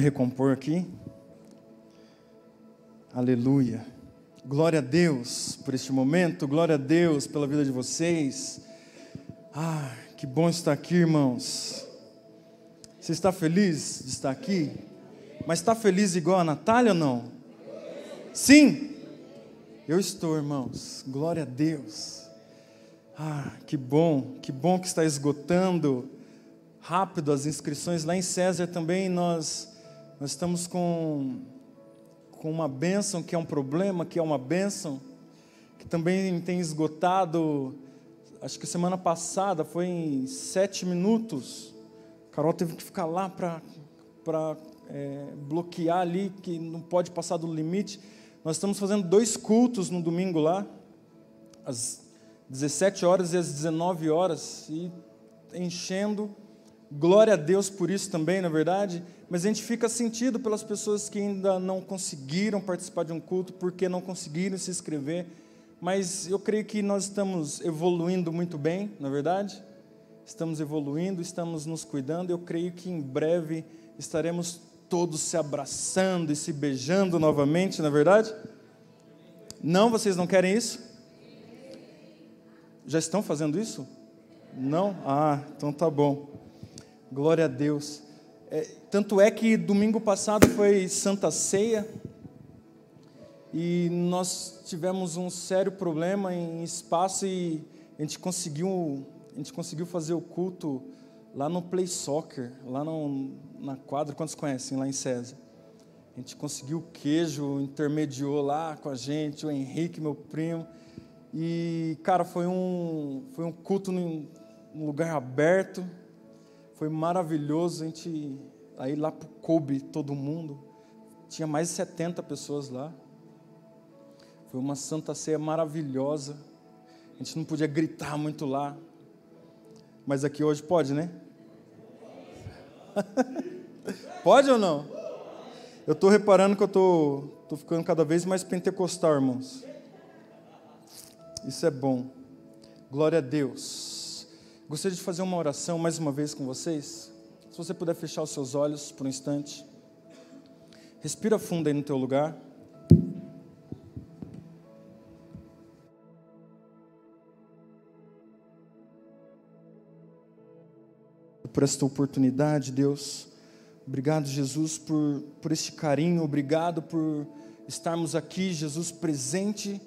recompor aqui. Aleluia. Glória a Deus por este momento, glória a Deus pela vida de vocês. Ah, que bom estar aqui, irmãos. Você está feliz de estar aqui? Mas está feliz igual a Natália ou não? Sim? Eu estou, irmãos. Glória a Deus. Ah, que bom, que bom que está esgotando rápido as inscrições. Lá em César também nós nós estamos com, com uma bênção que é um problema, que é uma bênção, que também tem esgotado. Acho que semana passada foi em sete minutos. Carol teve que ficar lá para é, bloquear ali, que não pode passar do limite. Nós estamos fazendo dois cultos no domingo lá, às 17 horas e às 19 horas, e enchendo. Glória a Deus por isso também, na é verdade mas a gente fica sentido pelas pessoas que ainda não conseguiram participar de um culto, porque não conseguiram se inscrever. Mas eu creio que nós estamos evoluindo muito bem, na é verdade? Estamos evoluindo, estamos nos cuidando. Eu creio que em breve estaremos todos se abraçando e se beijando novamente, na é verdade? Não, vocês não querem isso? Já estão fazendo isso? Não? Ah, então tá bom. Glória a Deus. É, tanto é que domingo passado foi Santa Ceia e nós tivemos um sério problema em espaço e a gente conseguiu, a gente conseguiu fazer o culto lá no Play Soccer, lá no, na quadra, quantos conhecem lá em César? A gente conseguiu o queijo, intermediou lá com a gente, o Henrique, meu primo. E, cara, foi um, foi um culto num, num lugar aberto, foi maravilhoso, a gente aí lá coube todo mundo. Tinha mais de 70 pessoas lá. Foi uma santa ceia maravilhosa. A gente não podia gritar muito lá. Mas aqui hoje pode, né? pode ou não? Eu estou reparando que eu estou tô, tô ficando cada vez mais pentecostal, irmãos. Isso é bom. Glória a Deus. Gostaria de fazer uma oração mais uma vez com vocês. Se você puder fechar os seus olhos por um instante. Respira fundo aí no teu lugar. Por esta oportunidade, Deus. Obrigado, Jesus, por, por este carinho. Obrigado por estarmos aqui, Jesus, presente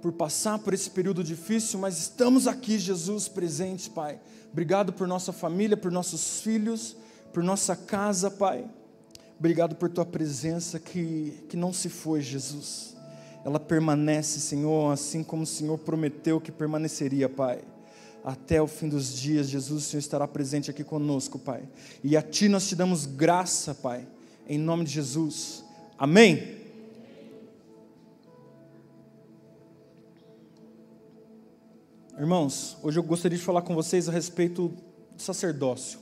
por passar por esse período difícil, mas estamos aqui, Jesus, presentes, Pai. Obrigado por nossa família, por nossos filhos, por nossa casa, Pai. Obrigado por tua presença que, que não se foi, Jesus. Ela permanece, Senhor, assim como o Senhor prometeu que permaneceria, Pai. Até o fim dos dias, Jesus, o Senhor estará presente aqui conosco, Pai. E a Ti nós te damos graça, Pai, em nome de Jesus. Amém. Irmãos, hoje eu gostaria de falar com vocês a respeito do sacerdócio.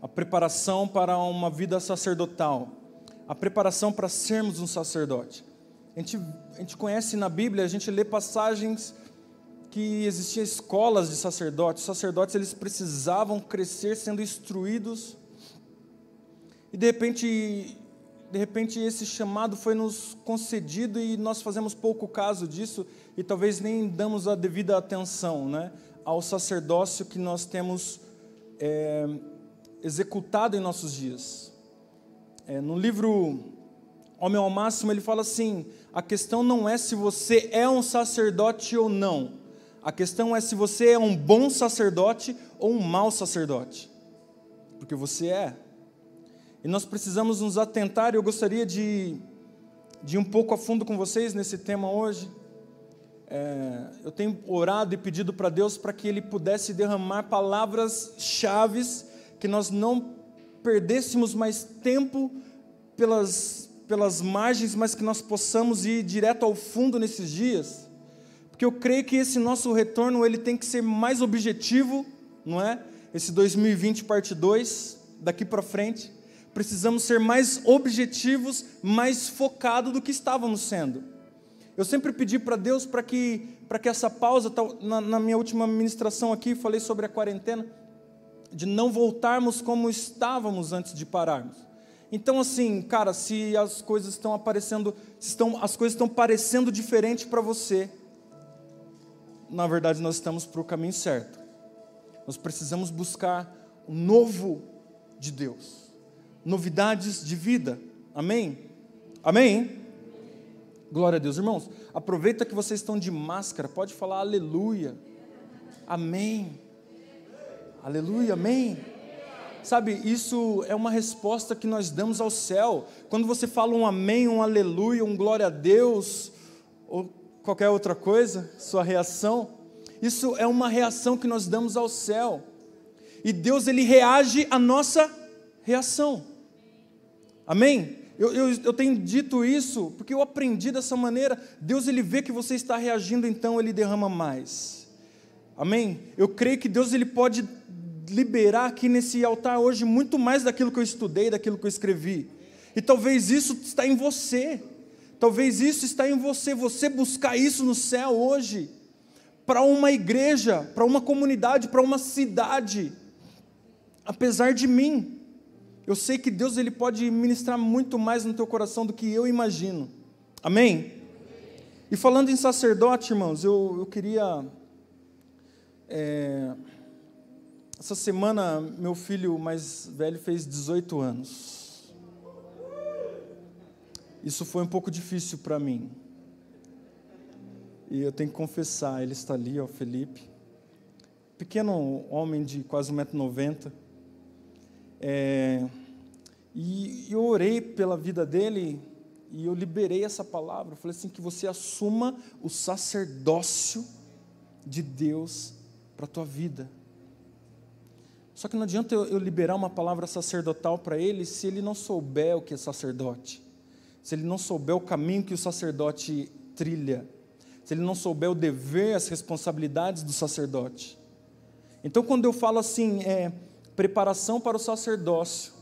A preparação para uma vida sacerdotal. A preparação para sermos um sacerdote. A gente, a gente conhece na Bíblia, a gente lê passagens que existiam escolas de sacerdotes. Os sacerdotes eles precisavam crescer sendo instruídos. E de repente, de repente esse chamado foi nos concedido e nós fazemos pouco caso disso e talvez nem damos a devida atenção né, ao sacerdócio que nós temos é, executado em nossos dias. É, no livro Homem ao Máximo, ele fala assim: a questão não é se você é um sacerdote ou não, a questão é se você é um bom sacerdote ou um mau sacerdote, porque você é. E nós precisamos nos atentar, eu gostaria de, de ir um pouco a fundo com vocês nesse tema hoje é, eu tenho orado e pedido para Deus para que Ele pudesse derramar palavras chaves, que nós não perdêssemos mais tempo pelas, pelas margens, mas que nós possamos ir direto ao fundo nesses dias, porque eu creio que esse nosso retorno ele tem que ser mais objetivo, não é? Esse 2020 parte 2, daqui para frente, precisamos ser mais objetivos, mais focados do que estávamos sendo. Eu sempre pedi para Deus para que, que essa pausa, na, na minha última ministração aqui, falei sobre a quarentena, de não voltarmos como estávamos antes de pararmos. Então, assim, cara, se as coisas estão aparecendo, estão, as coisas estão parecendo diferente para você, na verdade nós estamos para o caminho certo. Nós precisamos buscar o novo de Deus, novidades de vida. Amém? Amém? Glória a Deus, irmãos. Aproveita que vocês estão de máscara, pode falar aleluia. Amém. Aleluia, amém. Sabe, isso é uma resposta que nós damos ao céu. Quando você fala um amém, um aleluia, um glória a Deus, ou qualquer outra coisa, sua reação, isso é uma reação que nós damos ao céu. E Deus, ele reage à nossa reação. Amém? Eu, eu, eu, tenho dito isso porque eu aprendi dessa maneira. Deus ele vê que você está reagindo, então ele derrama mais. Amém? Eu creio que Deus ele pode liberar aqui nesse altar hoje muito mais daquilo que eu estudei, daquilo que eu escrevi. E talvez isso está em você. Talvez isso está em você, você buscar isso no céu hoje, para uma igreja, para uma comunidade, para uma cidade. Apesar de mim, eu sei que Deus ele pode ministrar muito mais no teu coração do que eu imagino. Amém? E falando em sacerdote, irmãos, eu, eu queria é, essa semana, meu filho mais velho fez 18 anos. Isso foi um pouco difícil para mim. E eu tenho que confessar, ele está ali, ó, Felipe. Pequeno homem de quase 1,90m. É, e eu orei pela vida dele e eu liberei essa palavra. Eu falei assim: que você assuma o sacerdócio de Deus para a tua vida. Só que não adianta eu, eu liberar uma palavra sacerdotal para ele se ele não souber o que é sacerdote, se ele não souber o caminho que o sacerdote trilha, se ele não souber o dever, as responsabilidades do sacerdote. Então, quando eu falo assim, é, preparação para o sacerdócio,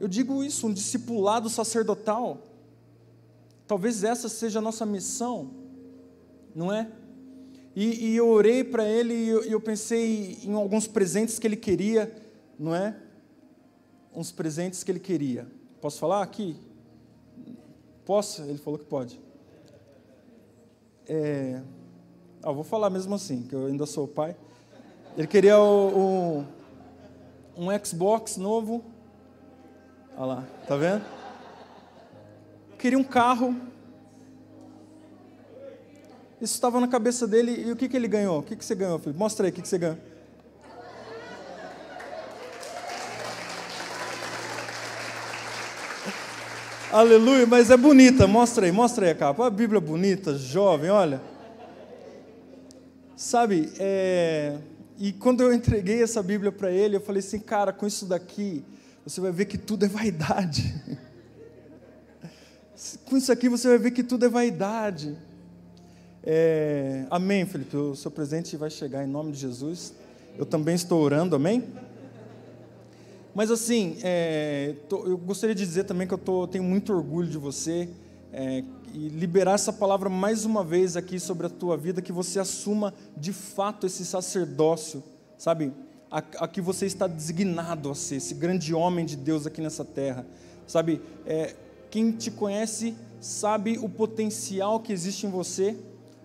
eu digo isso, um discipulado sacerdotal. Talvez essa seja a nossa missão, não é? E, e eu orei para ele e eu, eu pensei em alguns presentes que ele queria, não é? Uns presentes que ele queria. Posso falar aqui? Posso? Ele falou que pode. É, ah, vou falar mesmo assim, que eu ainda sou pai. Ele queria o, o, um Xbox novo. Olha lá, tá vendo? Queria um carro isso estava na cabeça dele e o que, que ele ganhou? O que, que você ganhou, filho? Mostra aí o que, que você ganhou. Aleluia, mas é bonita, mostra aí, mostra aí a capa. A Bíblia bonita, jovem, olha. Sabe, é... e quando eu entreguei essa Bíblia para ele, eu falei assim, cara, com isso daqui, você vai ver que tudo é vaidade. Com isso aqui você vai ver que tudo é vaidade. É, amém, Felipe. O seu presente vai chegar em nome de Jesus. Eu também estou orando, amém? Mas assim, é, eu gostaria de dizer também que eu tô, tenho muito orgulho de você é, e liberar essa palavra mais uma vez aqui sobre a tua vida, que você assuma de fato esse sacerdócio, sabe? A, a que você está designado a ser, esse grande homem de Deus aqui nessa terra, sabe? É, quem te conhece sabe o potencial que existe em você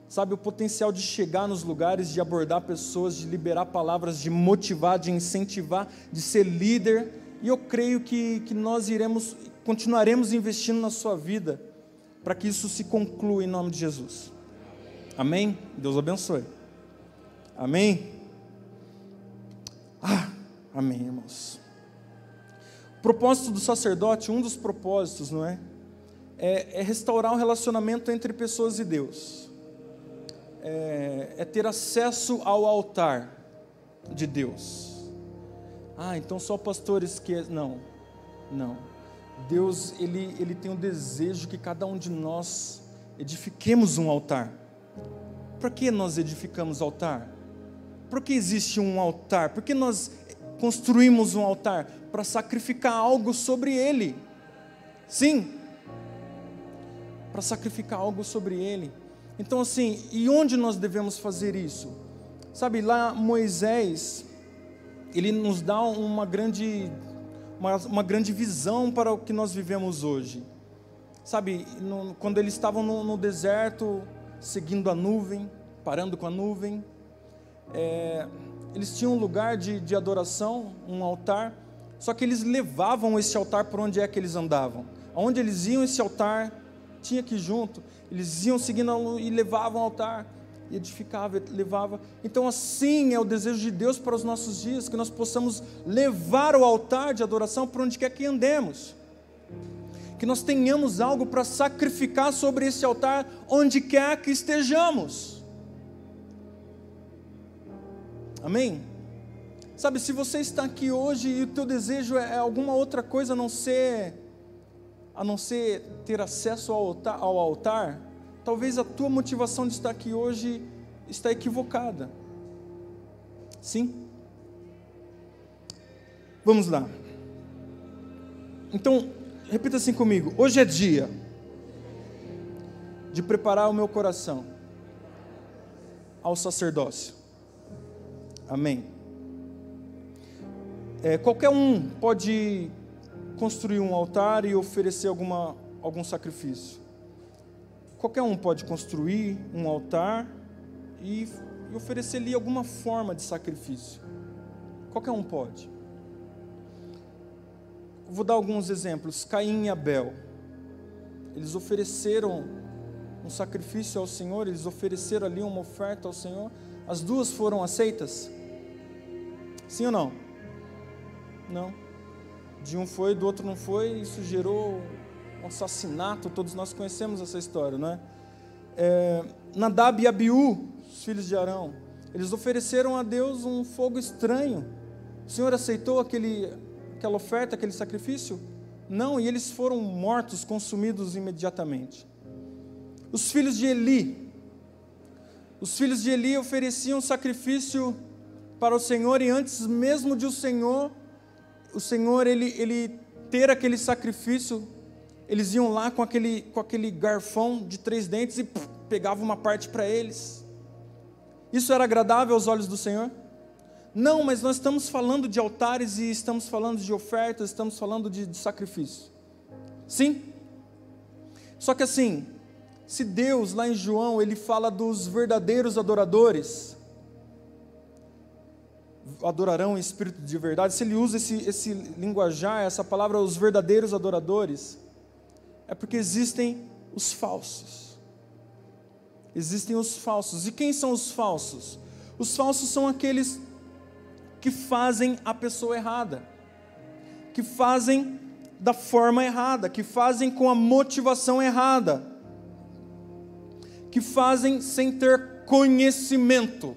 sabe, o potencial de chegar nos lugares, de abordar pessoas, de liberar palavras, de motivar, de incentivar, de ser líder. E eu creio que, que nós iremos, continuaremos investindo na sua vida para que isso se conclua em nome de Jesus. Amém? Deus abençoe. Amém? Ah, amém, irmãos. O propósito do sacerdote, um dos propósitos, não é? É, é restaurar o um relacionamento entre pessoas e Deus é, é ter acesso ao altar de Deus. Ah, então só pastores que. Não, não. Deus, ele, ele tem um desejo que cada um de nós edifiquemos um altar. Para que nós edificamos altar? Por que existe um altar? Por que nós construímos um altar? Para sacrificar algo sobre ele. Sim, para sacrificar algo sobre ele. Então, assim, e onde nós devemos fazer isso? Sabe, lá Moisés, ele nos dá uma grande, uma, uma grande visão para o que nós vivemos hoje. Sabe, no, quando eles estavam no, no, deserto, seguindo a nuvem, parando com a nuvem, é, eles tinham um lugar de, de adoração, um altar, só que eles levavam esse altar por onde é que eles andavam. Aonde eles iam, esse altar tinha que ir junto. Eles iam seguindo e levavam o altar e edificava, levava. Então, assim é o desejo de Deus para os nossos dias, que nós possamos levar o altar de adoração por onde quer que andemos. Que nós tenhamos algo para sacrificar sobre esse altar, onde quer que estejamos. Amém? Sabe, se você está aqui hoje e o teu desejo é alguma outra coisa a não ser, a não ser ter acesso ao altar, ao altar talvez a tua motivação de estar aqui hoje está equivocada. Sim? Vamos lá. Então, repita assim comigo: hoje é dia de preparar o meu coração ao sacerdócio. Amém. É, qualquer um pode construir um altar e oferecer alguma, algum sacrifício. Qualquer um pode construir um altar e, oferecer ali alguma forma de sacrifício. Qualquer um pode. Vou dar alguns exemplos. Caim e Abel. Eles ofereceram um sacrifício ao Senhor, eles ofereceram ali uma oferta ao Senhor. As duas foram aceitas? Sim ou não? Não. De um foi, do outro não foi, isso gerou um assassinato, todos nós conhecemos essa história, não é? é Nadab e Abiú, os filhos de Arão, eles ofereceram a Deus um fogo estranho. O Senhor aceitou aquele, aquela oferta, aquele sacrifício? Não, e eles foram mortos, consumidos imediatamente. Os filhos de Eli, os filhos de Eli ofereciam sacrifício para o Senhor e antes mesmo de o Senhor, o Senhor ele, ele ter aquele sacrifício eles iam lá com aquele, com aquele garfão de três dentes e pff, pegavam uma parte para eles. Isso era agradável aos olhos do Senhor? Não, mas nós estamos falando de altares e estamos falando de ofertas, estamos falando de, de sacrifício. Sim? Só que assim, se Deus, lá em João, ele fala dos verdadeiros adoradores, adorarão em espírito de verdade, se ele usa esse, esse linguajar, essa palavra, os verdadeiros adoradores, é porque existem os falsos. Existem os falsos. E quem são os falsos? Os falsos são aqueles que fazem a pessoa errada, que fazem da forma errada, que fazem com a motivação errada, que fazem sem ter conhecimento.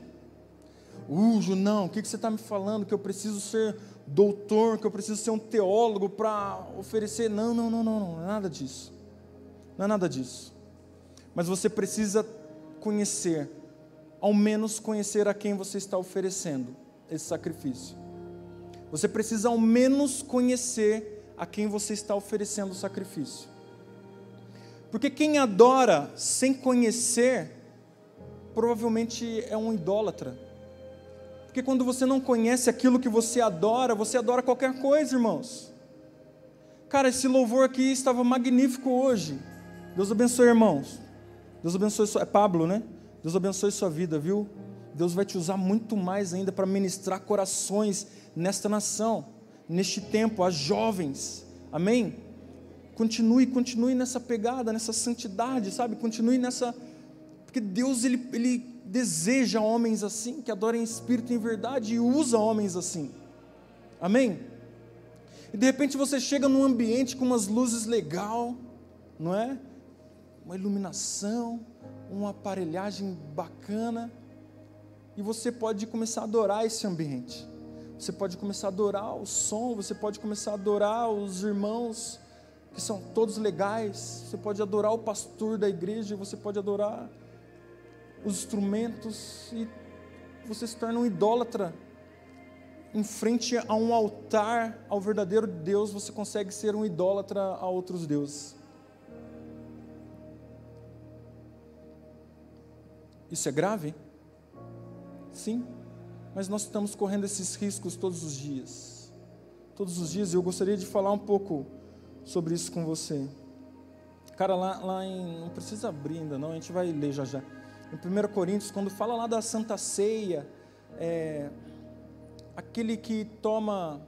Uh, não, o que você está me falando? Que eu preciso ser doutor, que eu preciso ser um teólogo para oferecer. Não, não, não, não, não, é nada disso. Não é nada disso. Mas você precisa conhecer, ao menos conhecer a quem você está oferecendo esse sacrifício. Você precisa ao menos conhecer a quem você está oferecendo o sacrifício. Porque quem adora sem conhecer, provavelmente é um idólatra porque quando você não conhece aquilo que você adora, você adora qualquer coisa, irmãos. Cara, esse louvor aqui estava magnífico hoje. Deus abençoe, irmãos. Deus abençoe sua... É Pablo, né? Deus abençoe sua vida, viu? Deus vai te usar muito mais ainda para ministrar corações nesta nação, neste tempo, as jovens. Amém? Continue, continue nessa pegada, nessa santidade, sabe? Continue nessa. Porque Deus, Ele, ele deseja homens assim, que adorem espírito em verdade e usa homens assim. Amém? E de repente você chega num ambiente com umas luzes legal, não é? Uma iluminação, uma aparelhagem bacana, e você pode começar a adorar esse ambiente. Você pode começar a adorar o som, você pode começar a adorar os irmãos que são todos legais, você pode adorar o pastor da igreja, você pode adorar os instrumentos e você se torna um idólatra. Em frente a um altar ao verdadeiro Deus, você consegue ser um idólatra a outros deuses. Isso é grave? Sim, mas nós estamos correndo esses riscos todos os dias. todos os dias, e eu gostaria de falar um pouco sobre isso com você. Cara, lá, lá em. Não precisa abrir ainda, não, a gente vai ler já já. Em 1 Coríntios, quando fala lá da Santa Ceia, é, aquele que toma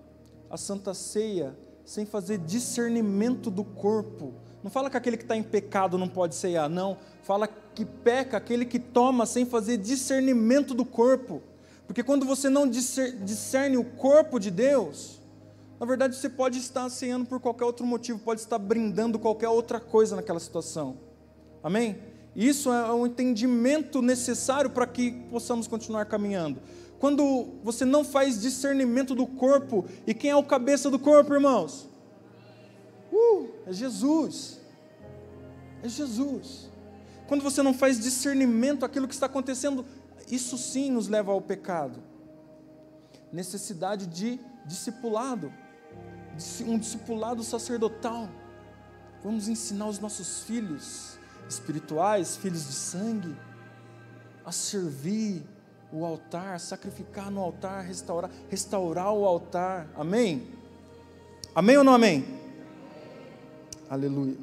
a Santa Ceia sem fazer discernimento do corpo. Não fala que aquele que está em pecado não pode ceiar, não. Fala que peca aquele que toma sem fazer discernimento do corpo. Porque quando você não discerne o corpo de Deus, na verdade você pode estar ceando por qualquer outro motivo, pode estar brindando qualquer outra coisa naquela situação. Amém? Isso é um entendimento necessário para que possamos continuar caminhando. Quando você não faz discernimento do corpo, e quem é o cabeça do corpo, irmãos? Uh, é Jesus. É Jesus. Quando você não faz discernimento daquilo que está acontecendo, isso sim nos leva ao pecado. Necessidade de discipulado, um discipulado sacerdotal. Vamos ensinar os nossos filhos espirituais, filhos de sangue, a servir, o altar, sacrificar no altar, restaurar, restaurar o altar. Amém? Amém ou não amém? Aleluia.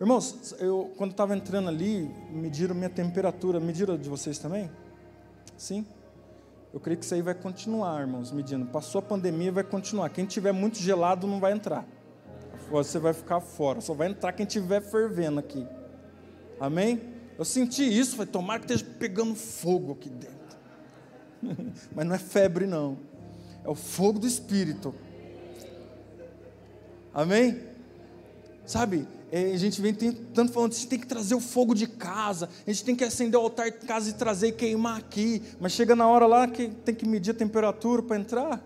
Irmãos, eu quando estava entrando ali, mediram minha temperatura, mediram de vocês também? Sim? Eu creio que isso aí vai continuar, irmãos, medindo. Passou a pandemia, vai continuar. Quem tiver muito gelado não vai entrar. Você vai ficar fora. Só vai entrar quem tiver fervendo aqui. Amém? Eu senti isso, falei, tomara que esteja pegando fogo aqui dentro. Mas não é febre, não. É o fogo do Espírito. Amém? Sabe, é, a gente vem tanto falando, a gente tem que trazer o fogo de casa, a gente tem que acender o altar de casa e trazer e queimar aqui, mas chega na hora lá que tem que medir a temperatura para entrar.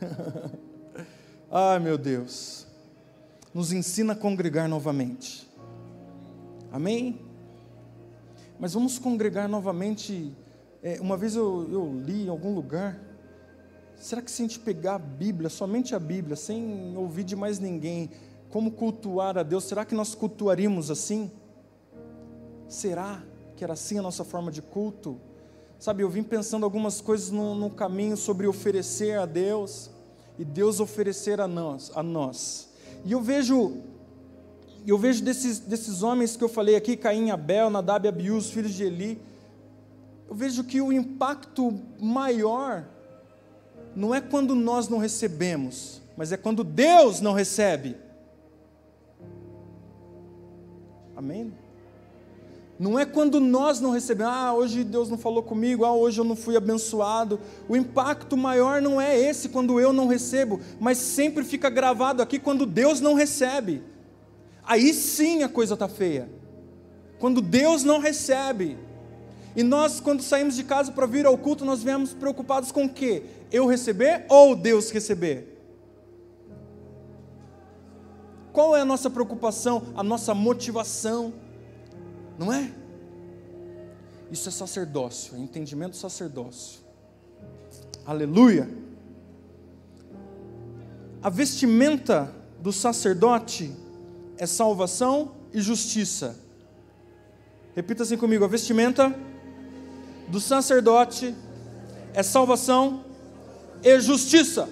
Ai meu Deus, nos ensina a congregar novamente. Amém? Mas vamos congregar novamente. É, uma vez eu, eu li em algum lugar. Será que se a gente pegar a Bíblia, somente a Bíblia, sem ouvir de mais ninguém, como cultuar a Deus, será que nós cultuaríamos assim? Será que era assim a nossa forma de culto? Sabe, eu vim pensando algumas coisas no, no caminho sobre oferecer a Deus e Deus oferecer a nós, a nós. E eu vejo eu vejo desses, desses homens que eu falei aqui, Caim, Abel, Nadab Abiú, os filhos de Eli, eu vejo que o impacto maior não é quando nós não recebemos, mas é quando Deus não recebe. Amém? Não é quando nós não recebemos, ah, hoje Deus não falou comigo, ah, hoje eu não fui abençoado. O impacto maior não é esse quando eu não recebo, mas sempre fica gravado aqui quando Deus não recebe aí sim a coisa está feia. Quando Deus não recebe. E nós, quando saímos de casa para vir ao culto, nós viemos preocupados com o quê? Eu receber ou Deus receber? Qual é a nossa preocupação, a nossa motivação? Não é? Isso é sacerdócio, é entendimento sacerdócio. Aleluia. A vestimenta do sacerdote é salvação e justiça. Repita assim comigo: a vestimenta do sacerdote é salvação e justiça.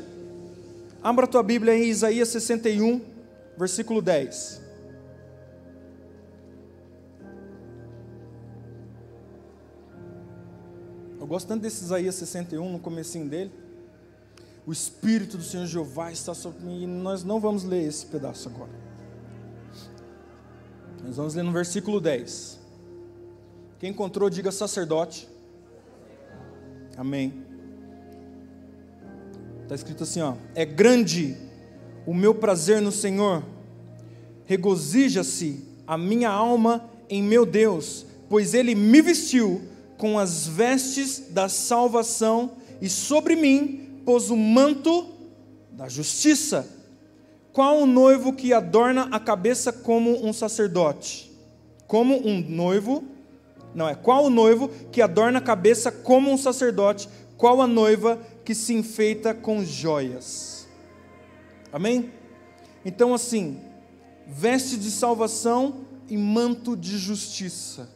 Abra a tua Bíblia em Isaías 61, versículo 10. Gosto tanto desse Isaías 61, no comecinho dele. O Espírito do Senhor Jeová está sobre mim. E nós não vamos ler esse pedaço agora. Nós vamos ler no versículo 10. Quem encontrou, diga sacerdote. Amém. Está escrito assim: ó, é grande o meu prazer no Senhor, regozija-se a minha alma em meu Deus, pois Ele me vestiu com as vestes da salvação e sobre mim pôs o manto da justiça qual o noivo que adorna a cabeça como um sacerdote? Como um noivo, não é, qual o noivo que adorna a cabeça como um sacerdote? Qual a noiva que se enfeita com joias? Amém? Então, assim, veste de salvação e manto de justiça.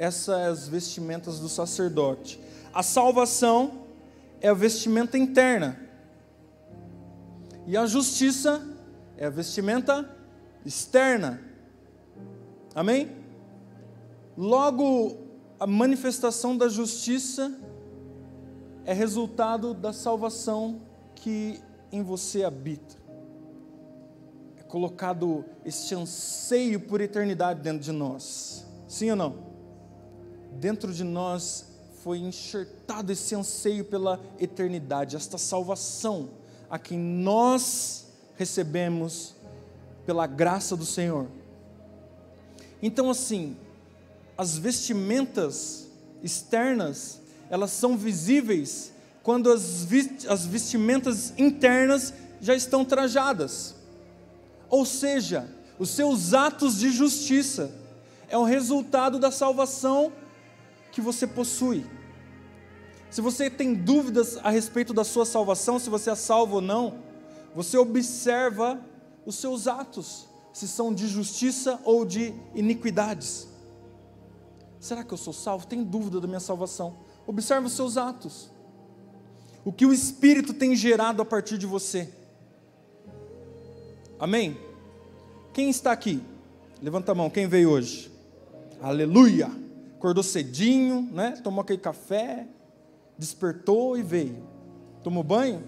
Essas vestimentas do sacerdote. A salvação é a vestimenta interna E a justiça é a vestimenta externa. Amém? Logo, a manifestação da justiça é resultado da salvação que em você habita. É colocado esse anseio por eternidade dentro de nós. Sim ou não? Dentro de nós foi enxertado esse anseio pela eternidade, esta salvação a quem nós recebemos pela graça do Senhor. Então, assim, as vestimentas externas, elas são visíveis quando as, as vestimentas internas já estão trajadas. Ou seja, os seus atos de justiça é o resultado da salvação que você possui. Se você tem dúvidas a respeito da sua salvação, se você é salvo ou não, você observa os seus atos, se são de justiça ou de iniquidades. Será que eu sou salvo? Tem dúvida da minha salvação? Observe os seus atos. O que o Espírito tem gerado a partir de você. Amém? Quem está aqui? Levanta a mão, quem veio hoje? Aleluia! Acordou cedinho, né? Tomou aquele café, despertou e veio. Tomou banho?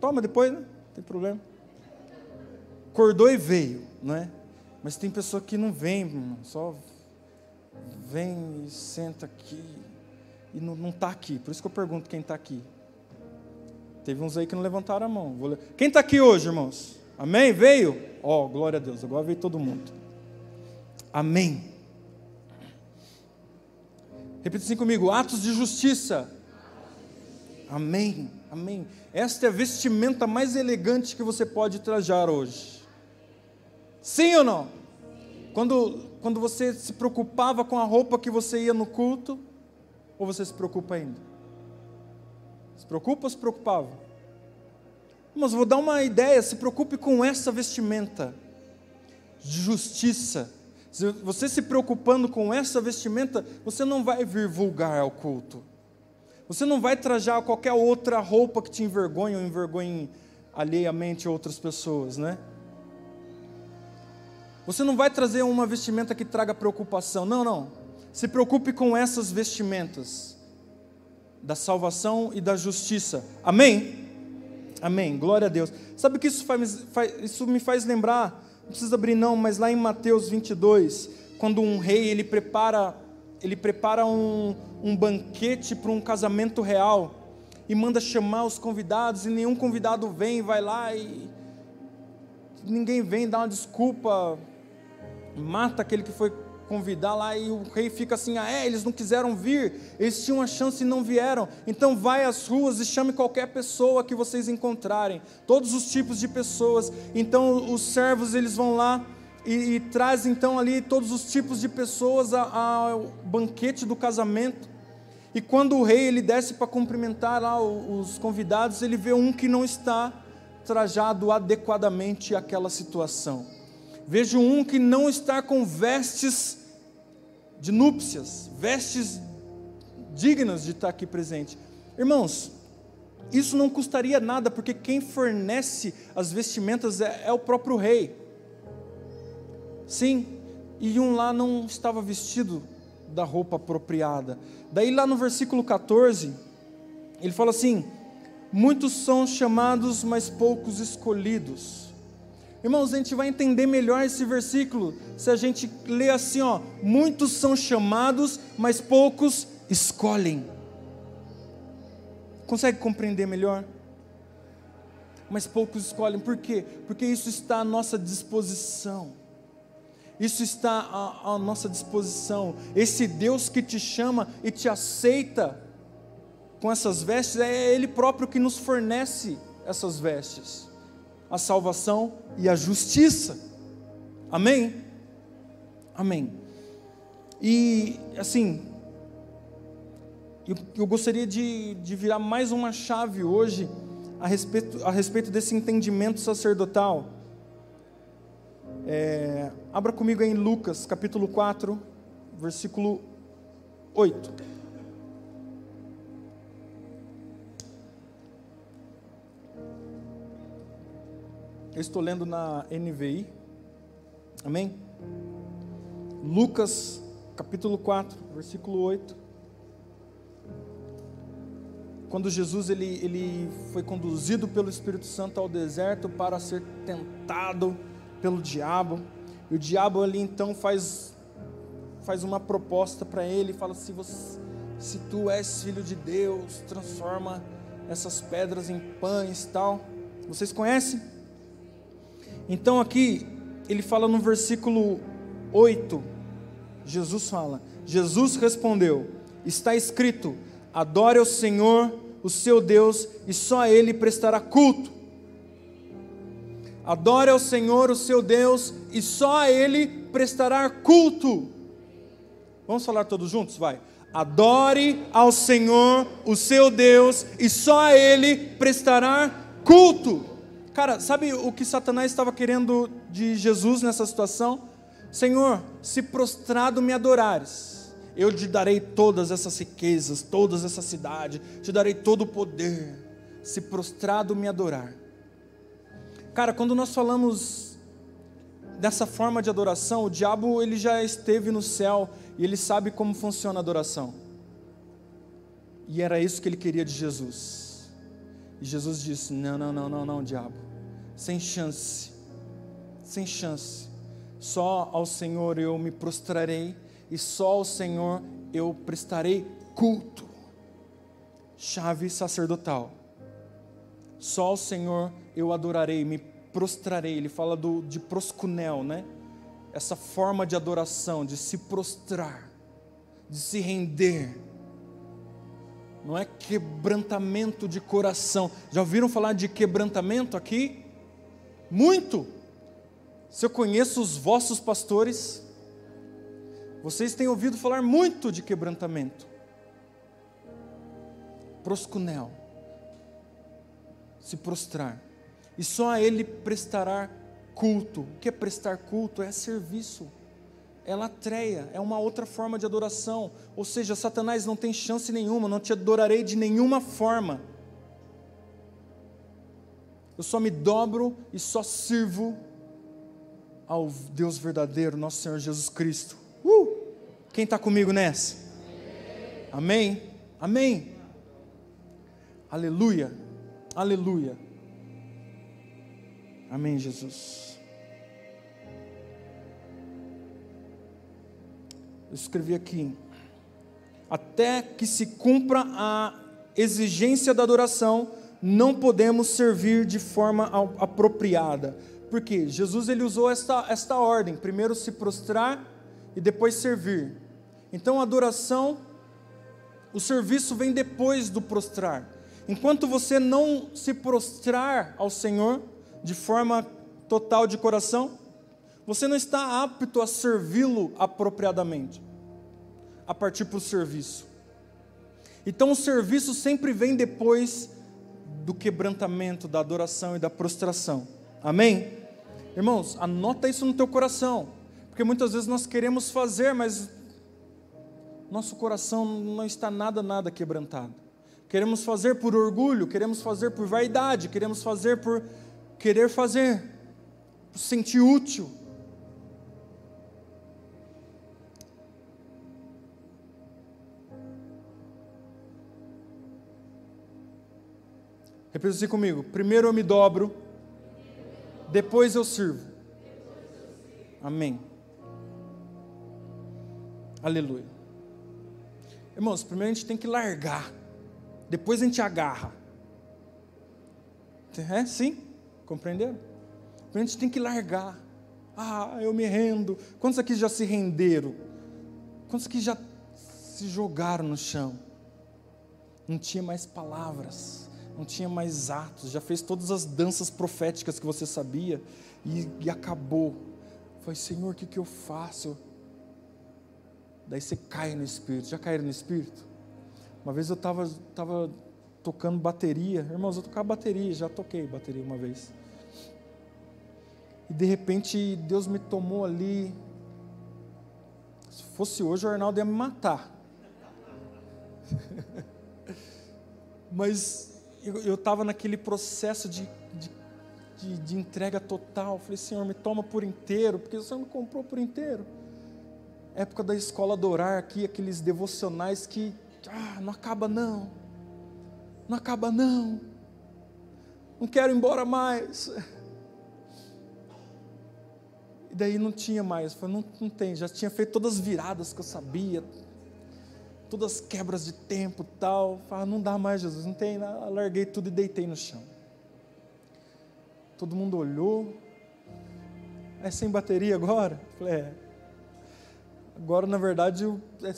Toma depois, né? Não tem problema. Acordou e veio, né? Mas tem pessoa que não vem, só vem e senta aqui e não está aqui. Por isso que eu pergunto quem está aqui. Teve uns aí que não levantaram a mão. Quem está aqui hoje, irmãos? Amém? Veio? Ó, oh, glória a Deus. Agora veio todo mundo. Amém. Repita assim comigo: atos de justiça. Amém. Amém. Esta é a vestimenta mais elegante que você pode trajar hoje. Sim ou não? Quando, quando você se preocupava com a roupa que você ia no culto, ou você se preocupa ainda? Se preocupa ou se preocupava? Mas vou dar uma ideia: se preocupe com essa vestimenta de justiça você se preocupando com essa vestimenta, você não vai vir vulgar ao culto. Você não vai trajar qualquer outra roupa que te envergonhe ou envergonhe alheiamente outras pessoas, né? Você não vai trazer uma vestimenta que traga preocupação. Não, não. Se preocupe com essas vestimentas da salvação e da justiça. Amém? Amém. Glória a Deus. Sabe o que isso, faz, isso me faz lembrar? Não precisa abrir não, mas lá em Mateus 22, quando um rei ele prepara, ele prepara um, um banquete para um casamento real e manda chamar os convidados e nenhum convidado vem, vai lá e ninguém vem, dá uma desculpa, mata aquele que foi convidar lá e o rei fica assim: ah, é, eles não quiseram vir, eles tinham a chance e não vieram. Então vai às ruas e chame qualquer pessoa que vocês encontrarem, todos os tipos de pessoas. Então os servos eles vão lá e, e trazem então ali todos os tipos de pessoas ao banquete do casamento. E quando o rei ele desce para cumprimentar lá os convidados, ele vê um que não está trajado adequadamente àquela situação. Vejo um que não está com vestes de núpcias, vestes dignas de estar aqui presente. Irmãos, isso não custaria nada, porque quem fornece as vestimentas é, é o próprio rei. Sim, e um lá não estava vestido da roupa apropriada. Daí, lá no versículo 14, ele fala assim: Muitos são chamados, mas poucos escolhidos. Irmãos, a gente vai entender melhor esse versículo se a gente ler assim, ó: muitos são chamados, mas poucos escolhem. Consegue compreender melhor? Mas poucos escolhem, por quê? Porque isso está à nossa disposição. Isso está à, à nossa disposição. Esse Deus que te chama e te aceita com essas vestes, é Ele próprio que nos fornece essas vestes a salvação e a justiça. Amém? Amém. E, assim, eu, eu gostaria de, de virar mais uma chave hoje a respeito, a respeito desse entendimento sacerdotal. É, abra comigo em Lucas, capítulo 4, versículo 8. Eu estou lendo na NVI. Amém? Lucas, capítulo 4, versículo 8. Quando Jesus ele, ele foi conduzido pelo Espírito Santo ao deserto para ser tentado pelo diabo. E o diabo ali então faz, faz uma proposta para ele, fala assim: você, se tu és filho de Deus, transforma essas pedras em pães tal. Vocês conhecem? Então aqui ele fala no versículo 8, Jesus fala: Jesus respondeu: Está escrito: Adore ao Senhor, o seu Deus, e só a ele prestará culto. Adore ao Senhor, o seu Deus, e só a ele prestará culto. Vamos falar todos juntos? Vai. Adore ao Senhor, o seu Deus, e só a ele prestará culto. Cara, sabe o que Satanás estava querendo de Jesus nessa situação? Senhor, se prostrado me adorares, eu te darei todas essas riquezas, todas essa cidade, te darei todo o poder. Se prostrado me adorar. Cara, quando nós falamos dessa forma de adoração, o diabo ele já esteve no céu e ele sabe como funciona a adoração. E era isso que ele queria de Jesus. E Jesus disse: Não, não, não, não, não, diabo sem chance, sem chance. Só ao Senhor eu me prostrarei e só ao Senhor eu prestarei culto. Chave sacerdotal. Só ao Senhor eu adorarei, me prostrarei. Ele fala do, de proscunel, né? Essa forma de adoração, de se prostrar, de se render. Não é quebrantamento de coração. Já ouviram falar de quebrantamento aqui? Muito. Se eu conheço os vossos pastores, vocês têm ouvido falar muito de quebrantamento. Proscunel. Se prostrar. E só a Ele prestará culto. O que é prestar culto? É serviço. É latreia, é uma outra forma de adoração. Ou seja, Satanás não tem chance nenhuma, não te adorarei de nenhuma forma. Eu só me dobro e só sirvo ao Deus verdadeiro, nosso Senhor Jesus Cristo. Uh! Quem está comigo nessa? Amém? Amém? Aleluia, aleluia. Amém, Jesus. Eu escrevi aqui: até que se cumpra a exigência da adoração não podemos servir de forma apropriada. Porque Jesus ele usou esta, esta ordem: primeiro se prostrar e depois servir. Então a adoração, o serviço vem depois do prostrar. Enquanto você não se prostrar ao Senhor de forma total de coração, você não está apto a servi-lo apropriadamente, a partir para o serviço. Então o serviço sempre vem depois do quebrantamento, da adoração e da prostração. Amém? Irmãos, anota isso no teu coração, porque muitas vezes nós queremos fazer, mas nosso coração não está nada, nada quebrantado. Queremos fazer por orgulho, queremos fazer por vaidade, queremos fazer por querer fazer, por sentir útil. Repita assim comigo: primeiro eu me dobro, depois eu sirvo. Amém. Aleluia. Irmãos, primeiro a gente tem que largar, depois a gente agarra. É? Sim? Compreenderam? Primeiro a gente tem que largar. Ah, eu me rendo. Quantos aqui já se renderam? Quantos aqui já se jogaram no chão? Não tinha mais palavras não tinha mais atos, já fez todas as danças proféticas que você sabia e, e acabou. Foi, Senhor, o que, que eu faço? Daí você cai no Espírito. Já caíram no Espírito? Uma vez eu estava tava tocando bateria, irmãos, eu tocava bateria, já toquei bateria uma vez. E de repente Deus me tomou ali. Se fosse hoje, o Arnaldo ia me matar. Mas eu estava naquele processo de, de de, de entrega total. Falei, Senhor, me toma por inteiro, porque o Senhor me comprou por inteiro. Época da escola adorar aqui, aqueles devocionais que ah, não acaba não, não acaba não, não quero ir embora mais. E daí não tinha mais, falei, não, não tem, já tinha feito todas as viradas que eu sabia, todas as quebras de tempo tal. Falei, não dá mais, Jesus, não tem, larguei tudo e deitei no chão. Todo mundo olhou. É sem bateria agora? Falei, é. Agora, na verdade, eu, é,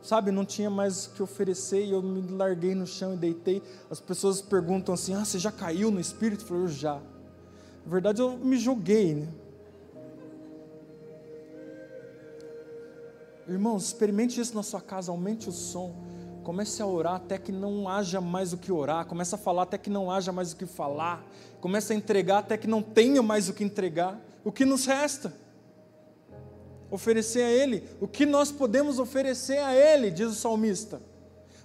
sabe, não tinha mais o que oferecer e eu me larguei no chão e deitei. As pessoas perguntam assim: Ah, você já caiu no espírito? Eu falei, eu já. Na verdade, eu me joguei, né? Irmãos, experimente isso na sua casa, aumente o som. Comece a orar até que não haja mais o que orar. Comece a falar até que não haja mais o que falar. Comece a entregar até que não tenha mais o que entregar. O que nos resta? Oferecer a Ele. O que nós podemos oferecer a Ele, diz o salmista.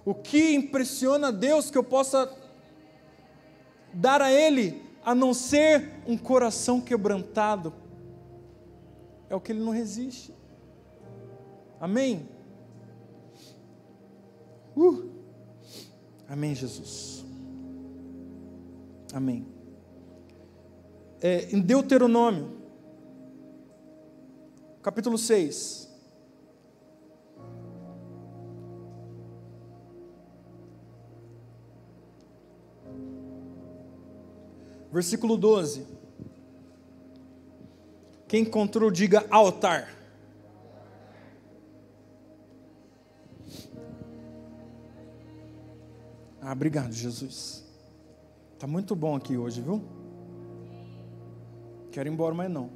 O que impressiona a Deus que eu possa dar a Ele, a não ser um coração quebrantado? É o que Ele não resiste. Amém? Uh! Amém, Jesus. Amém. É, em Deuteronômio, capítulo 6. Versículo 12. Quem encontrou, diga altar. Ah, obrigado, Jesus. Tá muito bom aqui hoje, viu? Quero ir embora, mas não.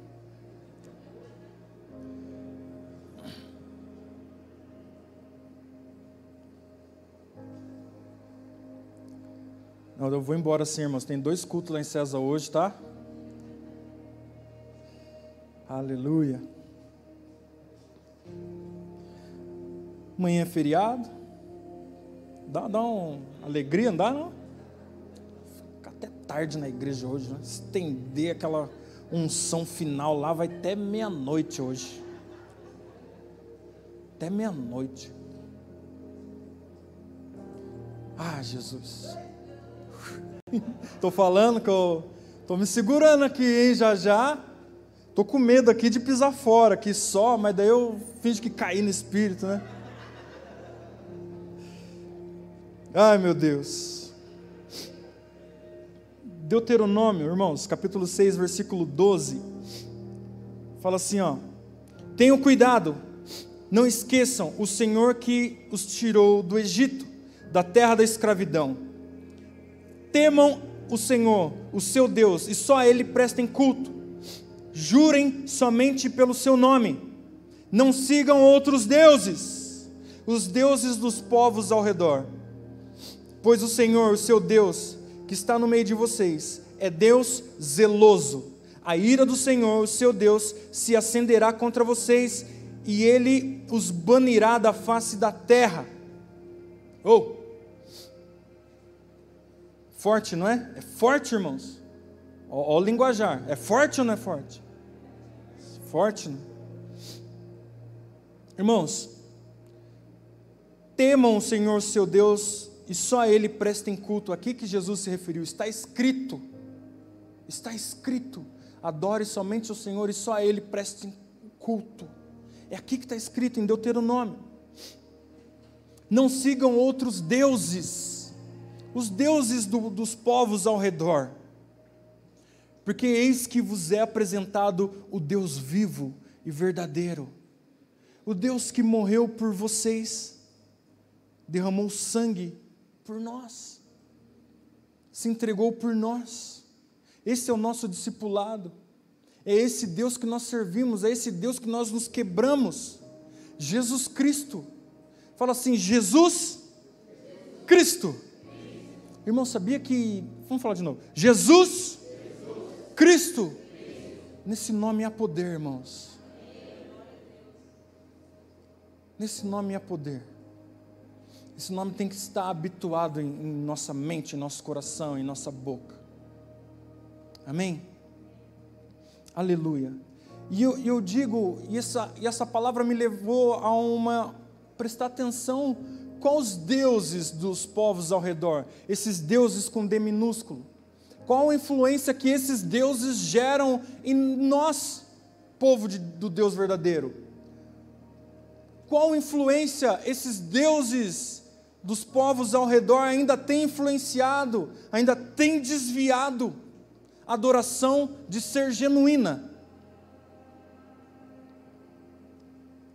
Não, eu vou embora sim, irmãos. Tem dois cultos lá em César hoje, tá? Aleluia. Amanhã é feriado. Dá, dá uma alegria andar, não? Ficar até tarde na igreja hoje, né? Estender aquela unção final lá, vai até meia-noite hoje. Até meia-noite. Ah, Jesus. Estou falando que eu estou me segurando aqui, hein, já já. Estou com medo aqui de pisar fora, aqui só, mas daí eu finge que caí no espírito, né? Ai, meu Deus. Deuteronômio, irmãos, capítulo 6, versículo 12. Fala assim, ó: Tenham cuidado, não esqueçam o Senhor que os tirou do Egito, da terra da escravidão. Temam o Senhor, o seu Deus, e só a ele prestem culto. Jurem somente pelo seu nome. Não sigam outros deuses, os deuses dos povos ao redor Pois o Senhor, o seu Deus, que está no meio de vocês, é Deus zeloso. A ira do Senhor, o seu Deus, se acenderá contra vocês e ele os banirá da face da terra. Oh! Forte, não é? É forte, irmãos. Olha o linguajar. É forte ou não é forte? Forte, não? Irmãos, temam o Senhor seu Deus e só a Ele prestem culto. Aqui que Jesus se referiu, está escrito, está escrito, adore somente o Senhor e só a Ele prestem culto. É aqui que está escrito em Deuteronômio. Não sigam outros deuses, os deuses do, dos povos ao redor, porque eis que vos é apresentado o Deus vivo e verdadeiro, o Deus que morreu por vocês, derramou sangue por nós, se entregou por nós. Esse é o nosso discipulado, é esse Deus que nós servimos, é esse Deus que nós nos quebramos. Jesus Cristo. Fala assim: Jesus Cristo. Irmão, sabia que. Vamos falar de novo. Jesus Cristo. Nesse nome há poder, irmãos. Nesse nome há poder. Esse nome tem que estar habituado em, em nossa mente, em nosso coração, em nossa boca. Amém? Aleluia. E eu, eu digo, e essa, e essa palavra me levou a uma prestar atenção quais deuses dos povos ao redor, esses deuses com D minúsculo. Qual a influência que esses deuses geram em nós, povo de, do Deus verdadeiro? Qual influência esses deuses dos povos ao redor ainda têm influenciado, ainda têm desviado a adoração de ser genuína?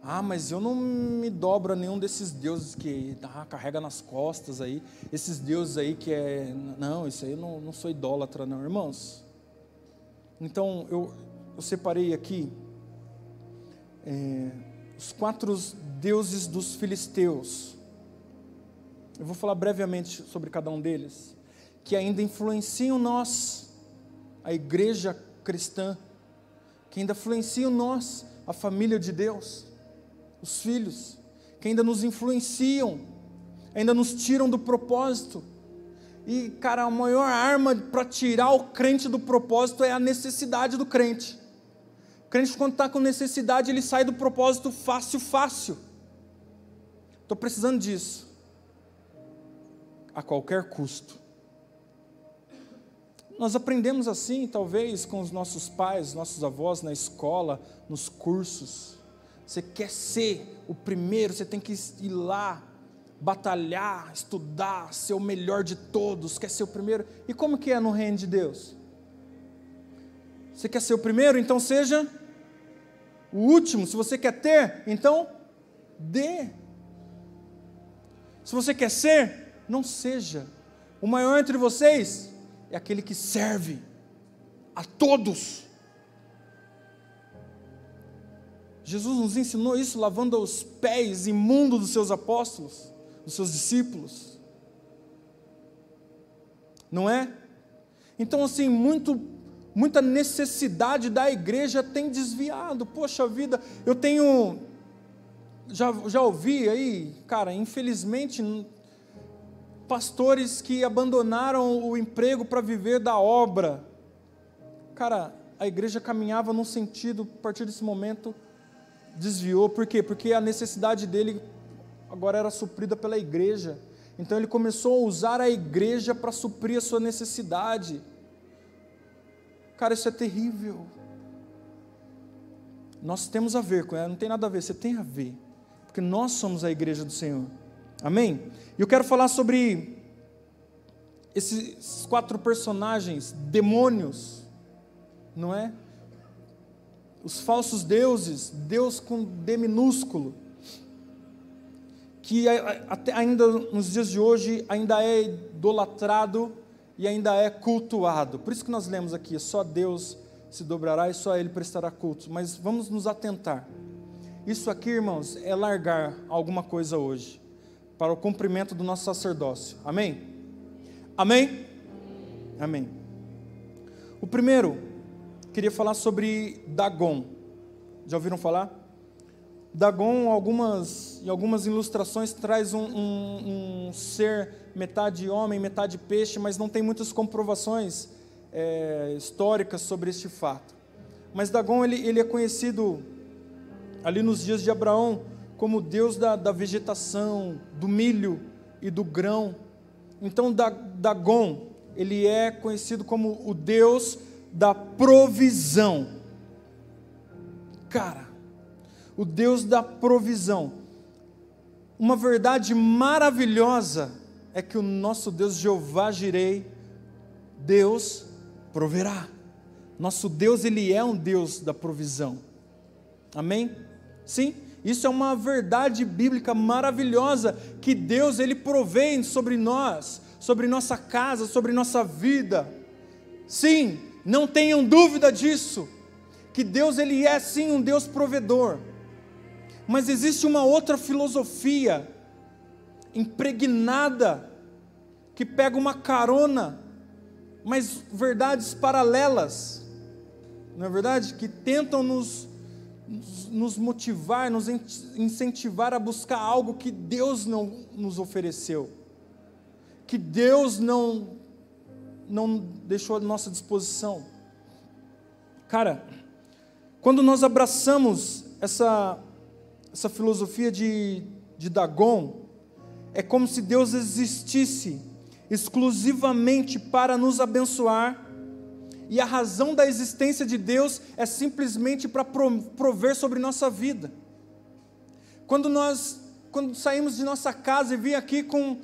Ah, mas eu não me dobro a nenhum desses deuses que ah, carrega nas costas aí, esses deuses aí que é. Não, isso aí eu não, não sou idólatra, não, irmãos. Então eu, eu separei aqui é, os quatro deuses dos filisteus. Eu vou falar brevemente sobre cada um deles, que ainda influenciam nós, a igreja cristã, que ainda influenciam nós, a família de Deus os filhos, que ainda nos influenciam, ainda nos tiram do propósito. E, cara, a maior arma para tirar o crente do propósito é a necessidade do crente. O crente, quando está com necessidade, ele sai do propósito fácil, fácil. Estou precisando disso. A qualquer custo. Nós aprendemos assim, talvez, com os nossos pais, nossos avós, na escola, nos cursos. Você quer ser o primeiro, você tem que ir lá, batalhar, estudar, ser o melhor de todos, quer ser o primeiro. E como que é no reino de Deus? Você quer ser o primeiro? Então seja o último. Se você quer ter, então dê. Se você quer ser, não seja. O maior entre vocês é aquele que serve a todos. Jesus nos ensinou isso lavando os pés imundos dos seus apóstolos, dos seus discípulos. Não é? Então, assim, muito, muita necessidade da igreja tem desviado. Poxa vida, eu tenho. Já, já ouvi aí, cara, infelizmente, pastores que abandonaram o emprego para viver da obra. Cara, a igreja caminhava num sentido, a partir desse momento, desviou, por quê? Porque a necessidade dele agora era suprida pela igreja. Então ele começou a usar a igreja para suprir a sua necessidade. Cara, isso é terrível. Nós temos a ver com ela, não tem nada a ver, você tem a ver. Porque nós somos a igreja do Senhor. Amém? E eu quero falar sobre esses quatro personagens, demônios, não é? os falsos deuses, Deus com D minúsculo, que até ainda nos dias de hoje ainda é idolatrado e ainda é cultuado. Por isso que nós lemos aqui, só Deus se dobrará e só Ele prestará culto. Mas vamos nos atentar. Isso aqui, irmãos, é largar alguma coisa hoje para o cumprimento do nosso sacerdócio. Amém? Amém? Amém. O primeiro queria falar sobre Dagon. Já ouviram falar? Dagon, algumas, em algumas ilustrações, traz um, um, um, ser metade homem, metade peixe, mas não tem muitas comprovações é, históricas sobre este fato. Mas Dagon ele, ele é conhecido ali nos dias de Abraão como Deus da, da vegetação, do milho e do grão. Então Dagon ele é conhecido como o Deus da provisão. Cara, o Deus da provisão. Uma verdade maravilhosa é que o nosso Deus Jeová Jirei, Deus proverá. Nosso Deus, ele é um Deus da provisão. Amém? Sim, isso é uma verdade bíblica maravilhosa que Deus ele provém sobre nós, sobre nossa casa, sobre nossa vida. Sim, não tenham dúvida disso, que Deus ele é sim um Deus provedor. Mas existe uma outra filosofia impregnada que pega uma carona, mas verdades paralelas. Não é verdade? Que tentam nos nos motivar, nos incentivar a buscar algo que Deus não nos ofereceu, que Deus não não deixou à nossa disposição. Cara, quando nós abraçamos essa, essa filosofia de, de Dagon, é como se Deus existisse exclusivamente para nos abençoar, e a razão da existência de Deus é simplesmente para prover sobre nossa vida. Quando nós quando saímos de nossa casa e vim aqui com,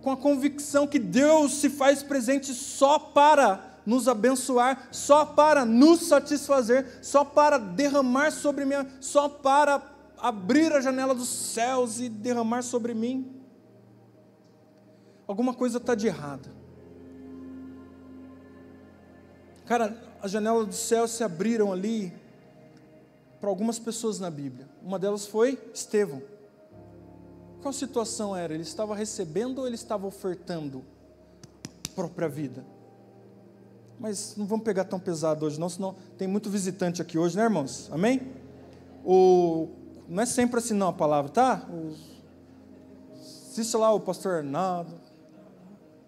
com a convicção que Deus se faz presente só para nos abençoar, só para nos satisfazer, só para derramar sobre mim, só para abrir a janela dos céus e derramar sobre mim. Alguma coisa está de errado. Cara, as janelas dos céus se abriram ali para algumas pessoas na Bíblia. Uma delas foi Estevão. Qual situação era? Ele estava recebendo ou ele estava ofertando a própria vida? Mas não vamos pegar tão pesado hoje, não, senão tem muito visitante aqui hoje, né, irmãos? Amém? O, não é sempre assim, não, a palavra, tá? O, assiste lá o pastor Arnaldo.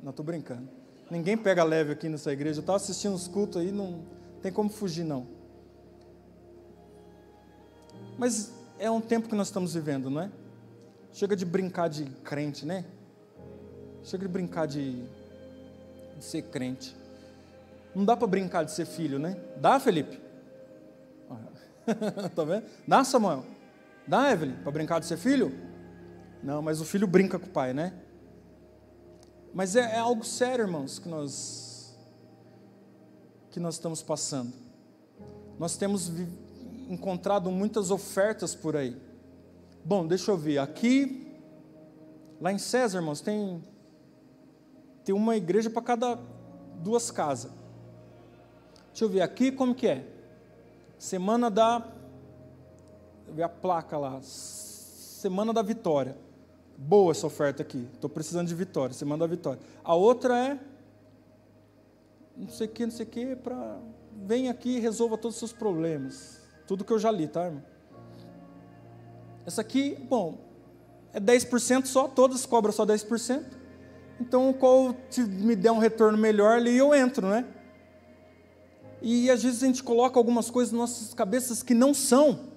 Não, estou brincando. Ninguém pega leve aqui nessa igreja. Eu estava assistindo os cultos aí, não tem como fugir, não. Mas é um tempo que nós estamos vivendo, não é? Chega de brincar de crente, né? Chega de brincar de, de ser crente. Não dá para brincar de ser filho, né? Dá, Felipe? tá vendo? Dá, Samuel? Dá, Evelyn, para brincar de ser filho? Não, mas o filho brinca com o pai, né? Mas é, é algo sério, irmãos, que nós que nós estamos passando. Nós temos encontrado muitas ofertas por aí. Bom, deixa eu ver. Aqui, lá em César, irmãos, tem, tem uma igreja para cada duas casas. Deixa eu ver aqui como que é. Semana da. Deixa eu ver a placa lá. Semana da Vitória. Boa essa oferta aqui. Estou precisando de vitória. Semana da Vitória. A outra é. Não sei o que, não sei o que, para. Vem aqui e resolva todos os seus problemas. Tudo que eu já li, tá, irmão? Essa aqui, bom, é 10% só, todas cobram só 10%. Então, qual me der um retorno melhor ali, eu entro, né? E às vezes a gente coloca algumas coisas nas nossas cabeças que não são.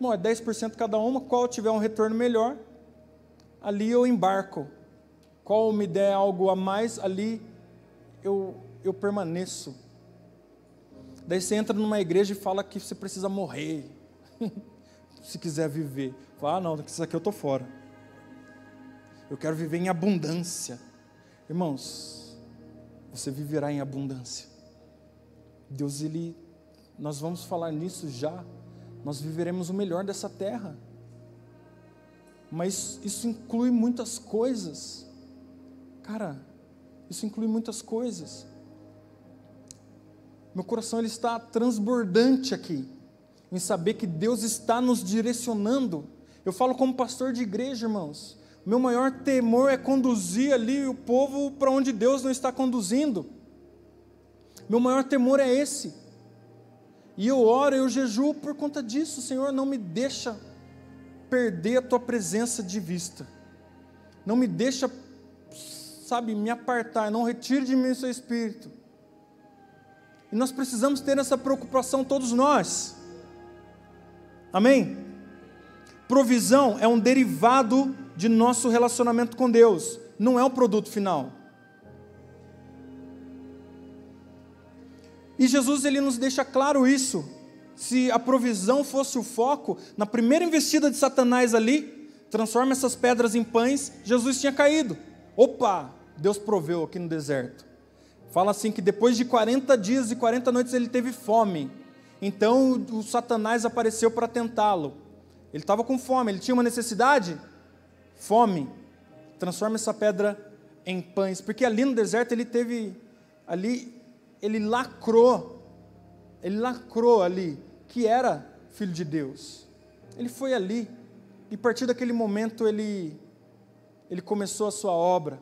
Bom, é 10% cada uma, qual tiver um retorno melhor, ali eu embarco. Qual me der algo a mais, ali eu, eu permaneço. Daí você entra numa igreja e fala que você precisa morrer. se quiser viver. Fala, ah, não, isso aqui eu estou fora. Eu quero viver em abundância. Irmãos, você viverá em abundância. Deus, Ele, nós vamos falar nisso já. Nós viveremos o melhor dessa terra. Mas isso inclui muitas coisas. Cara, isso inclui muitas coisas. Meu coração ele está transbordante aqui em saber que Deus está nos direcionando. Eu falo como pastor de igreja, irmãos. Meu maior temor é conduzir ali o povo para onde Deus não está conduzindo. Meu maior temor é esse. E eu oro, eu jejuo por conta disso. Senhor, não me deixa perder a tua presença de vista. Não me deixa, sabe, me apartar. Não retire de mim o seu espírito. E nós precisamos ter essa preocupação, todos nós. Amém? Provisão é um derivado de nosso relacionamento com Deus, não é o produto final. E Jesus ele nos deixa claro isso. Se a provisão fosse o foco, na primeira investida de Satanás ali, transforma essas pedras em pães, Jesus tinha caído. Opa, Deus proveu aqui no deserto. Fala assim que depois de 40 dias e 40 noites ele teve fome. Então o Satanás apareceu para tentá-lo. Ele estava com fome, ele tinha uma necessidade? Fome. Transforma essa pedra em pães, porque ali no deserto ele teve ali ele lacrou. Ele lacrou ali que era filho de Deus. Ele foi ali e a partir daquele momento ele ele começou a sua obra.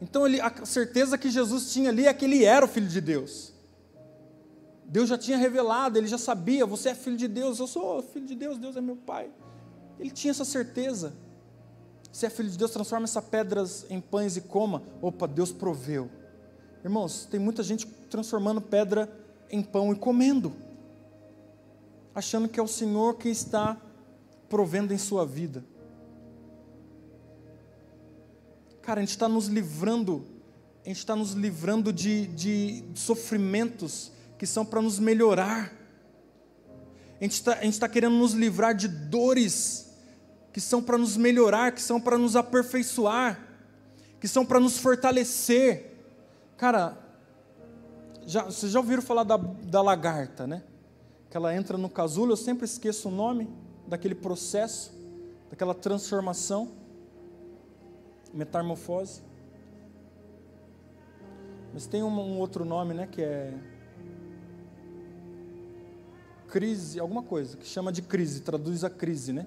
Então ele, a certeza que Jesus tinha ali é que ele era o filho de Deus. Deus já tinha revelado, ele já sabia, você é filho de Deus, eu sou filho de Deus, Deus é meu pai. Ele tinha essa certeza. Se é filho de Deus, transforma essas pedras em pães e coma. Opa, Deus proveu. Irmãos, tem muita gente transformando pedra em pão e comendo, achando que é o Senhor que está provendo em sua vida. Cara, a gente está nos livrando, a gente está nos livrando de, de sofrimentos que são para nos melhorar. A gente está tá querendo nos livrar de dores que são para nos melhorar, que são para nos aperfeiçoar, que são para nos fortalecer. Cara, já, vocês já ouviram falar da, da lagarta, né? Que ela entra no casulo, eu sempre esqueço o nome daquele processo, daquela transformação, metamorfose. Mas tem um, um outro nome, né? Que é crise, alguma coisa, que chama de crise, traduz a crise, né?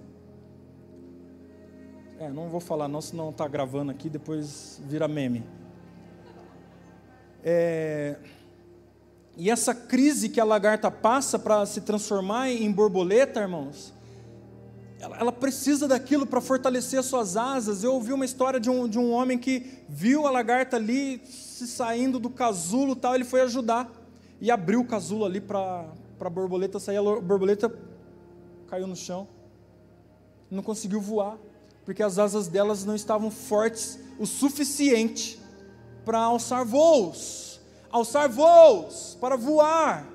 É, não vou falar não, senão está gravando aqui, depois vira meme. É, e essa crise que a lagarta passa para se transformar em borboleta, irmãos, ela, ela precisa daquilo para fortalecer as suas asas. Eu ouvi uma história de um, de um homem que viu a lagarta ali se saindo do casulo tal, ele foi ajudar e abriu o casulo ali para a borboleta sair. A borboleta caiu no chão, não conseguiu voar porque as asas delas não estavam fortes o suficiente para alçar voos, alçar voos, para voar.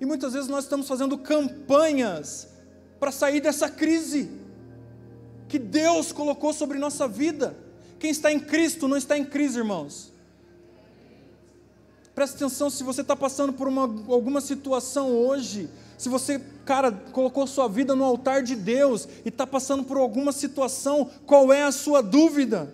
E muitas vezes nós estamos fazendo campanhas para sair dessa crise que Deus colocou sobre nossa vida. Quem está em Cristo não está em crise, irmãos. Presta atenção se você está passando por uma, alguma situação hoje se você, cara, colocou sua vida no altar de Deus e está passando por alguma situação, qual é a sua dúvida?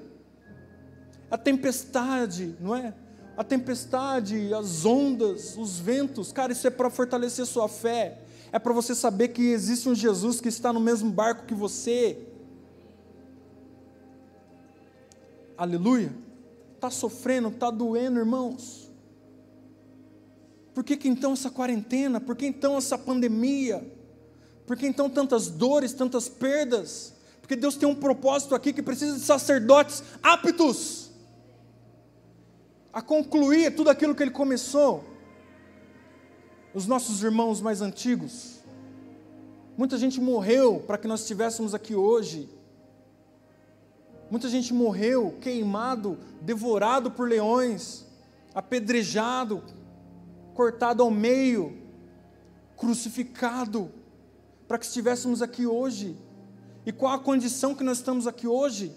A tempestade, não é? A tempestade, as ondas, os ventos, cara, isso é para fortalecer sua fé, é para você saber que existe um Jesus que está no mesmo barco que você. Aleluia. Está sofrendo, está doendo, irmãos. Por que, que então essa quarentena? Por que então essa pandemia? Por que então tantas dores, tantas perdas? Porque Deus tem um propósito aqui que precisa de sacerdotes aptos a concluir tudo aquilo que Ele começou. Os nossos irmãos mais antigos, muita gente morreu para que nós estivéssemos aqui hoje. Muita gente morreu queimado, devorado por leões, apedrejado, cortado ao meio, crucificado, para que estivéssemos aqui hoje. E qual a condição que nós estamos aqui hoje?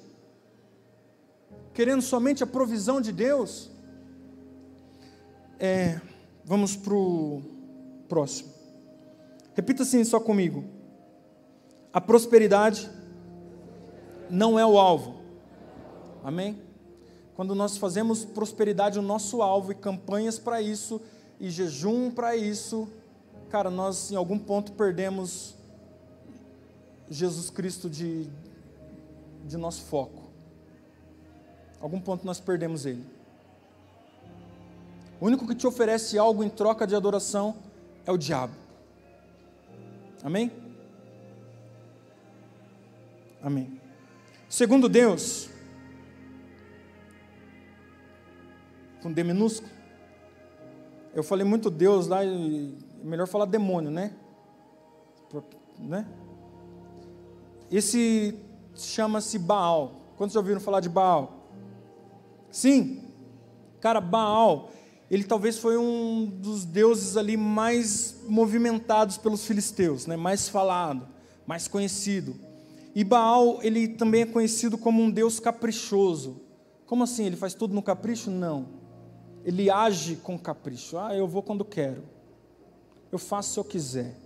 Querendo somente a provisão de Deus? É, vamos para o próximo. Repita assim só comigo. A prosperidade não é o alvo. Amém? Quando nós fazemos prosperidade o nosso alvo e campanhas para isso, e jejum para isso, cara, nós em algum ponto perdemos Jesus Cristo de, de nosso foco. Algum ponto nós perdemos Ele. O único que te oferece algo em troca de adoração é o diabo. Amém? Amém. Segundo Deus, com D minúsculo, eu falei muito Deus lá, é melhor falar demônio, né? né? Esse chama-se Baal. Quantos já ouviram falar de Baal? Sim. Cara, Baal, ele talvez foi um dos deuses ali mais movimentados pelos filisteus, né? mais falado, mais conhecido. E Baal, ele também é conhecido como um deus caprichoso. Como assim? Ele faz tudo no capricho? Não ele age com capricho. Ah, eu vou quando quero. Eu faço se eu quiser.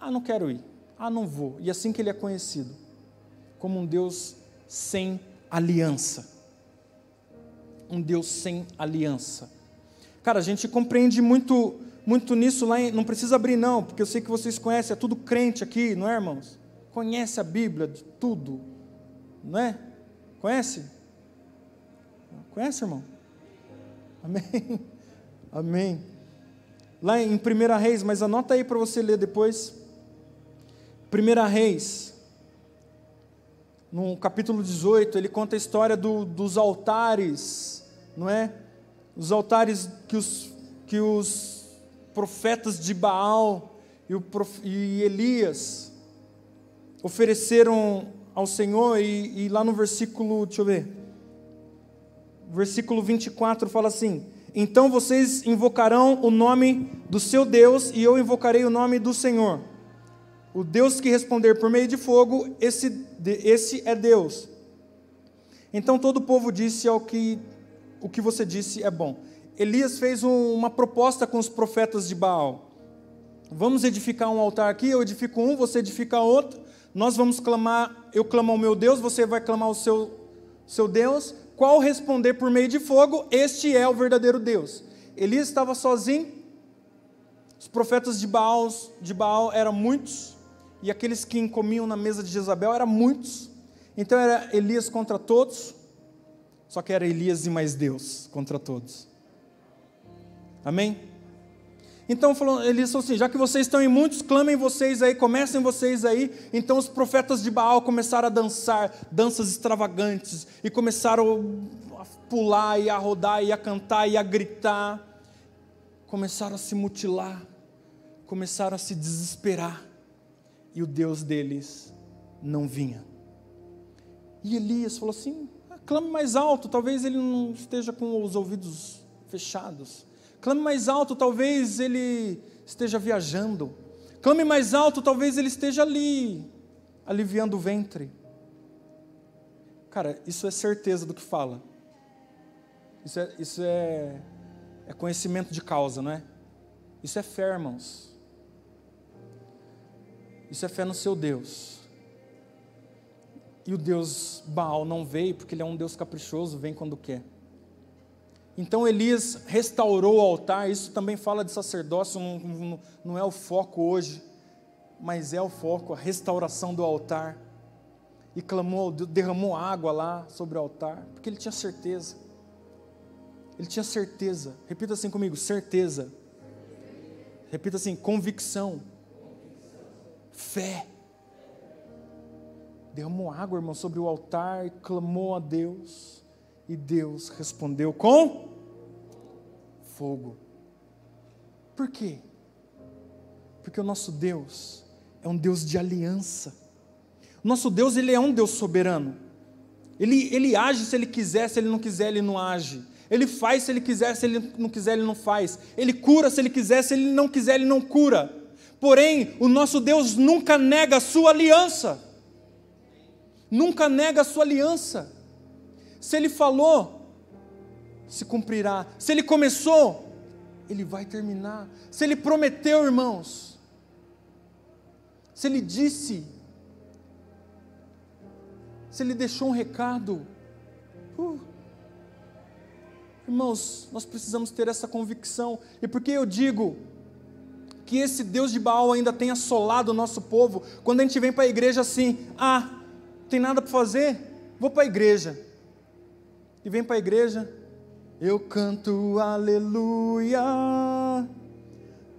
Ah, não quero ir. Ah, não vou. E assim que ele é conhecido, como um Deus sem aliança. Um Deus sem aliança. Cara, a gente compreende muito muito nisso lá, em, não precisa abrir não, porque eu sei que vocês conhecem, é tudo crente aqui, não é, irmãos? Conhece a Bíblia de tudo, não é? Conhece? Conhece, irmão? Amém. Amém. Lá em 1 Reis, mas anota aí para você ler depois. 1 Reis, no capítulo 18, ele conta a história do, dos altares, não é? Os altares que os, que os profetas de Baal e, o, e Elias ofereceram ao Senhor, e, e lá no versículo, deixa eu ver, versículo 24 fala assim: Então vocês invocarão o nome do seu Deus, e eu invocarei o nome do Senhor. O Deus que responder por meio de fogo, esse, esse é Deus. Então todo o povo disse ao que o que você disse é bom. Elias fez um, uma proposta com os profetas de Baal. Vamos edificar um altar aqui, eu edifico um, você edifica outro. Nós vamos clamar, eu clamo ao meu Deus, você vai clamar ao seu, seu Deus. Qual responder por meio de fogo? Este é o verdadeiro Deus. Elias estava sozinho. Os profetas de Baal, de Baal eram muitos e aqueles que comiam na mesa de Jezabel eram muitos. Então era Elias contra todos, só que era Elias e mais Deus contra todos. Amém? Então falou, Elias falou assim: já que vocês estão em muitos, clamem vocês aí, comecem vocês aí. Então os profetas de Baal começaram a dançar danças extravagantes e começaram a pular e a rodar e a cantar e a gritar. Começaram a se mutilar, começaram a se desesperar e o Deus deles não vinha. E Elias falou assim: ah, clame mais alto, talvez ele não esteja com os ouvidos fechados. Clame mais alto, talvez ele esteja viajando. Clame mais alto, talvez ele esteja ali, aliviando o ventre. Cara, isso é certeza do que fala. Isso é, isso é, é conhecimento de causa, não é? Isso é fé, irmãos. Isso é fé no seu Deus. E o Deus Baal não veio porque ele é um Deus caprichoso, vem quando quer. Então Elias restaurou o altar, isso também fala de sacerdócio, não, não é o foco hoje, mas é o foco, a restauração do altar. E clamou, derramou água lá sobre o altar, porque ele tinha certeza. Ele tinha certeza. Repita assim comigo: certeza. Repita assim: convicção fé. Derramou água, irmão, sobre o altar, clamou a Deus, e Deus respondeu com fogo. Por quê? Porque o nosso Deus é um Deus de aliança. O nosso Deus, ele é um Deus soberano. Ele, ele age se ele quiser, se ele não quiser, ele não age. Ele faz se ele quiser, se ele não quiser, ele não faz. Ele cura se ele quiser, se ele não quiser, ele não cura. Porém, o nosso Deus nunca nega a sua aliança. Nunca nega a sua aliança. Se ele falou, se cumprirá. Se ele começou, ele vai terminar. Se ele prometeu, irmãos, se ele disse, se ele deixou um recado, uh, irmãos, nós precisamos ter essa convicção. E por que eu digo que esse Deus de Baal ainda tem assolado o nosso povo, quando a gente vem para a igreja assim, ah, tem nada para fazer? Vou para a igreja. E vem para a igreja, eu canto aleluia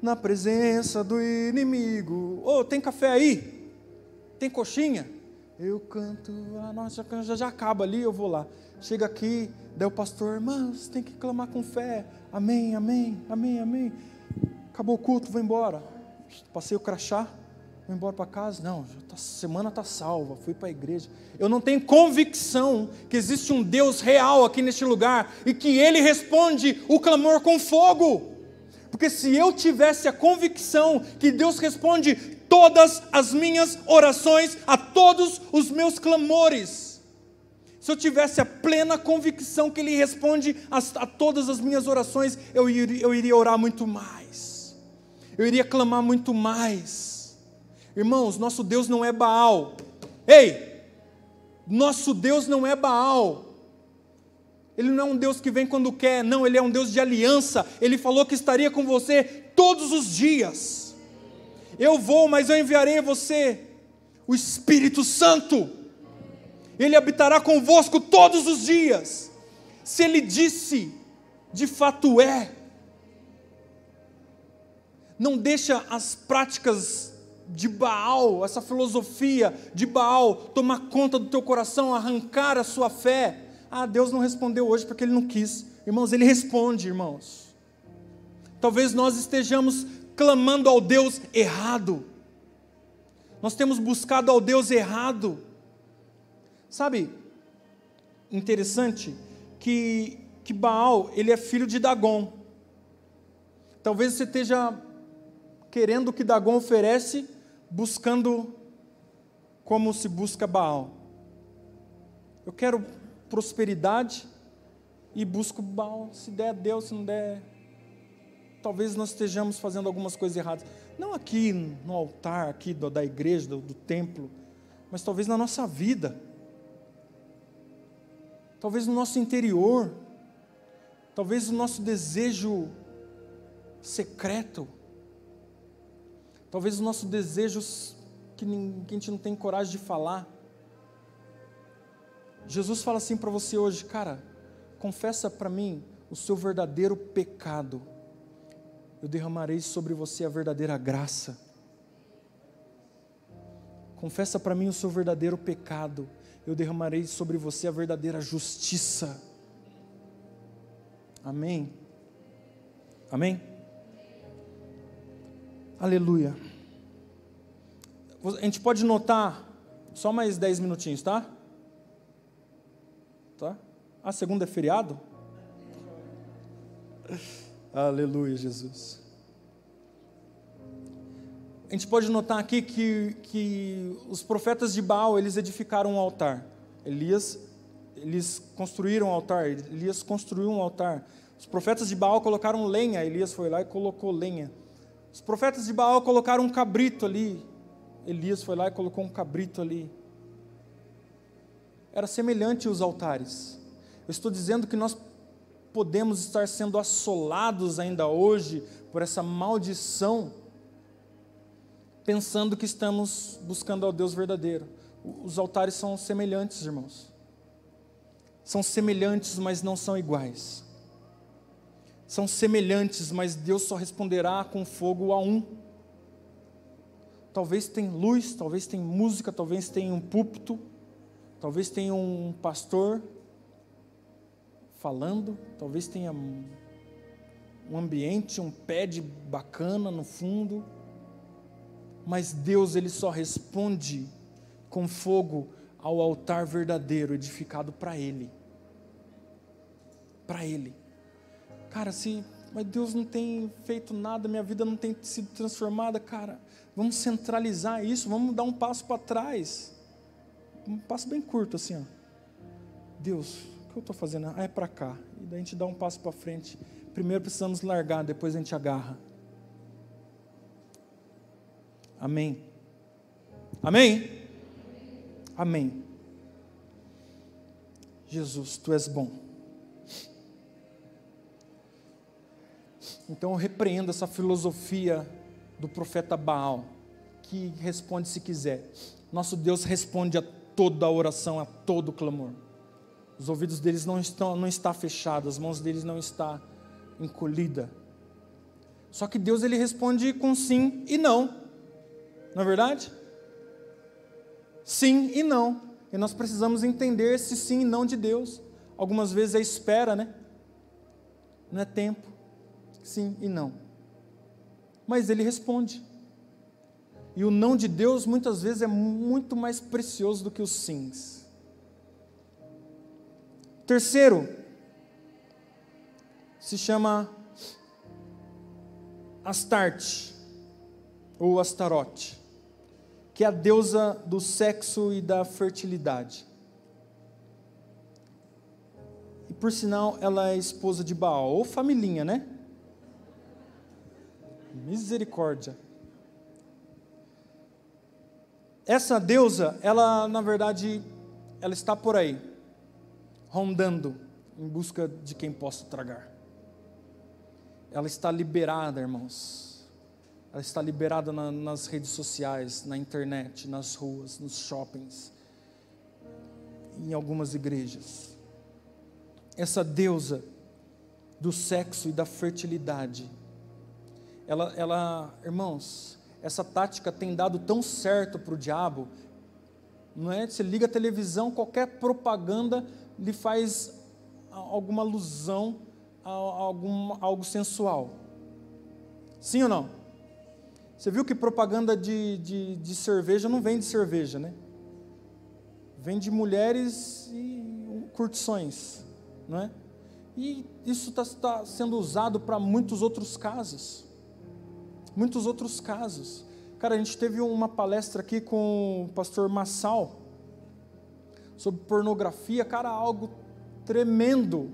na presença do inimigo. Ô, oh, tem café aí? Tem coxinha? Eu canto, a nossa já, já acaba ali, eu vou lá. Chega aqui, daí o pastor, irmãos, tem que clamar com fé. Amém, amém, amém, amém acabou o culto, vou embora. Passei o crachá, vou embora para casa. Não, a tá, semana está salva, fui para a igreja. Eu não tenho convicção que existe um Deus real aqui neste lugar e que Ele responde o clamor com fogo. Porque se eu tivesse a convicção que Deus responde todas as minhas orações, a todos os meus clamores, se eu tivesse a plena convicção que Ele responde a, a todas as minhas orações, eu iria, eu iria orar muito mais eu iria clamar muito mais. Irmãos, nosso Deus não é Baal. Ei! Nosso Deus não é Baal. Ele não é um Deus que vem quando quer, não, ele é um Deus de aliança. Ele falou que estaria com você todos os dias. Eu vou, mas eu enviarei a você o Espírito Santo. Ele habitará convosco todos os dias. Se ele disse, de fato é. Não deixa as práticas de Baal, essa filosofia de Baal tomar conta do teu coração, arrancar a sua fé. Ah, Deus não respondeu hoje porque Ele não quis. Irmãos, Ele responde, irmãos. Talvez nós estejamos clamando ao Deus errado. Nós temos buscado ao Deus errado. Sabe, interessante que, que Baal, ele é filho de Dagon. Talvez você esteja querendo o que Dagon oferece, buscando como se busca Baal. Eu quero prosperidade e busco Baal. Se der, Deus, se não der, talvez nós estejamos fazendo algumas coisas erradas. Não aqui no altar, aqui da igreja, do, do templo, mas talvez na nossa vida. Talvez no nosso interior. Talvez no nosso desejo secreto. Talvez os nossos desejos que, que a gente não tem coragem de falar. Jesus fala assim para você hoje, cara, confessa para mim o seu verdadeiro pecado. Eu derramarei sobre você a verdadeira graça. Confessa para mim o seu verdadeiro pecado. Eu derramarei sobre você a verdadeira justiça. Amém. Amém. Aleluia. A gente pode notar, só mais dez minutinhos, tá? Tá? A segunda é feriado? Aleluia, Jesus. A gente pode notar aqui que, que os profetas de Baal, eles edificaram um altar. Elias, eles construíram um altar. Elias construiu um altar. Os profetas de Baal colocaram lenha. Elias foi lá e colocou lenha. Os profetas de Baal colocaram um cabrito ali. Elias foi lá e colocou um cabrito ali. Era semelhante os altares. Eu estou dizendo que nós podemos estar sendo assolados ainda hoje por essa maldição, pensando que estamos buscando ao Deus verdadeiro. Os altares são semelhantes, irmãos. São semelhantes, mas não são iguais são semelhantes, mas Deus só responderá com fogo a um. Talvez tenha luz, talvez tenha música, talvez tenha um púlpito, talvez tenha um pastor falando, talvez tenha um ambiente, um pad bacana no fundo, mas Deus ele só responde com fogo ao altar verdadeiro edificado para Ele. Para Ele. Cara, se mas Deus não tem feito nada, minha vida não tem sido transformada, cara, vamos centralizar isso, vamos dar um passo para trás. Um passo bem curto assim, ó. Deus, o que eu estou fazendo? Ah, é para cá. E daí a gente dá um passo para frente. Primeiro precisamos largar, depois a gente agarra. Amém. Amém? Amém. Jesus, tu és bom. Então eu repreendo essa filosofia do profeta Baal, que responde se quiser. Nosso Deus responde a toda oração, a todo clamor. Os ouvidos deles não estão não está fechados, as mãos deles não está encolhida. Só que Deus ele responde com sim e não. Não é verdade? Sim e não. E nós precisamos entender esse sim e não de Deus. Algumas vezes é espera, né? Não é tempo sim e não. Mas ele responde. E o não de Deus muitas vezes é muito mais precioso do que os sims. Terceiro, se chama Astarte, ou Astarote, que é a deusa do sexo e da fertilidade. E por sinal, ela é esposa de Baal, ou família, né? Misericórdia. Essa deusa, ela na verdade, ela está por aí, rondando em busca de quem possa tragar. Ela está liberada, irmãos. Ela está liberada na, nas redes sociais, na internet, nas ruas, nos shoppings, em algumas igrejas. Essa deusa do sexo e da fertilidade ela, ela, irmãos, essa tática tem dado tão certo para o diabo, não é? Você liga a televisão, qualquer propaganda lhe faz alguma alusão a, algum, a algo sensual. Sim ou não? Você viu que propaganda de, de, de cerveja não vem de cerveja, né? Vem de mulheres e curtições, não é? E isso está tá sendo usado para muitos outros casos. Muitos outros casos. Cara, a gente teve uma palestra aqui com o pastor Massal sobre pornografia, cara, algo tremendo.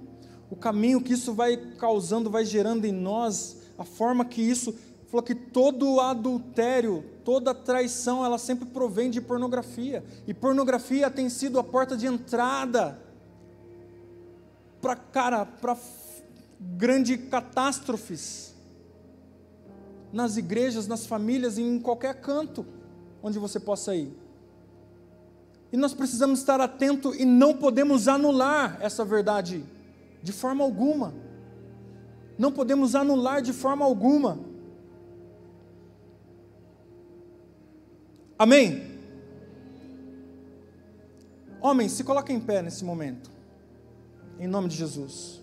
O caminho que isso vai causando, vai gerando em nós, a forma que isso falou que todo adultério, toda traição, ela sempre provém de pornografia. E pornografia tem sido a porta de entrada para cara, para grandes catástrofes nas igrejas, nas famílias, em qualquer canto onde você possa ir. E nós precisamos estar atento e não podemos anular essa verdade de forma alguma. Não podemos anular de forma alguma. Amém? Homens, se coloquem em pé nesse momento em nome de Jesus.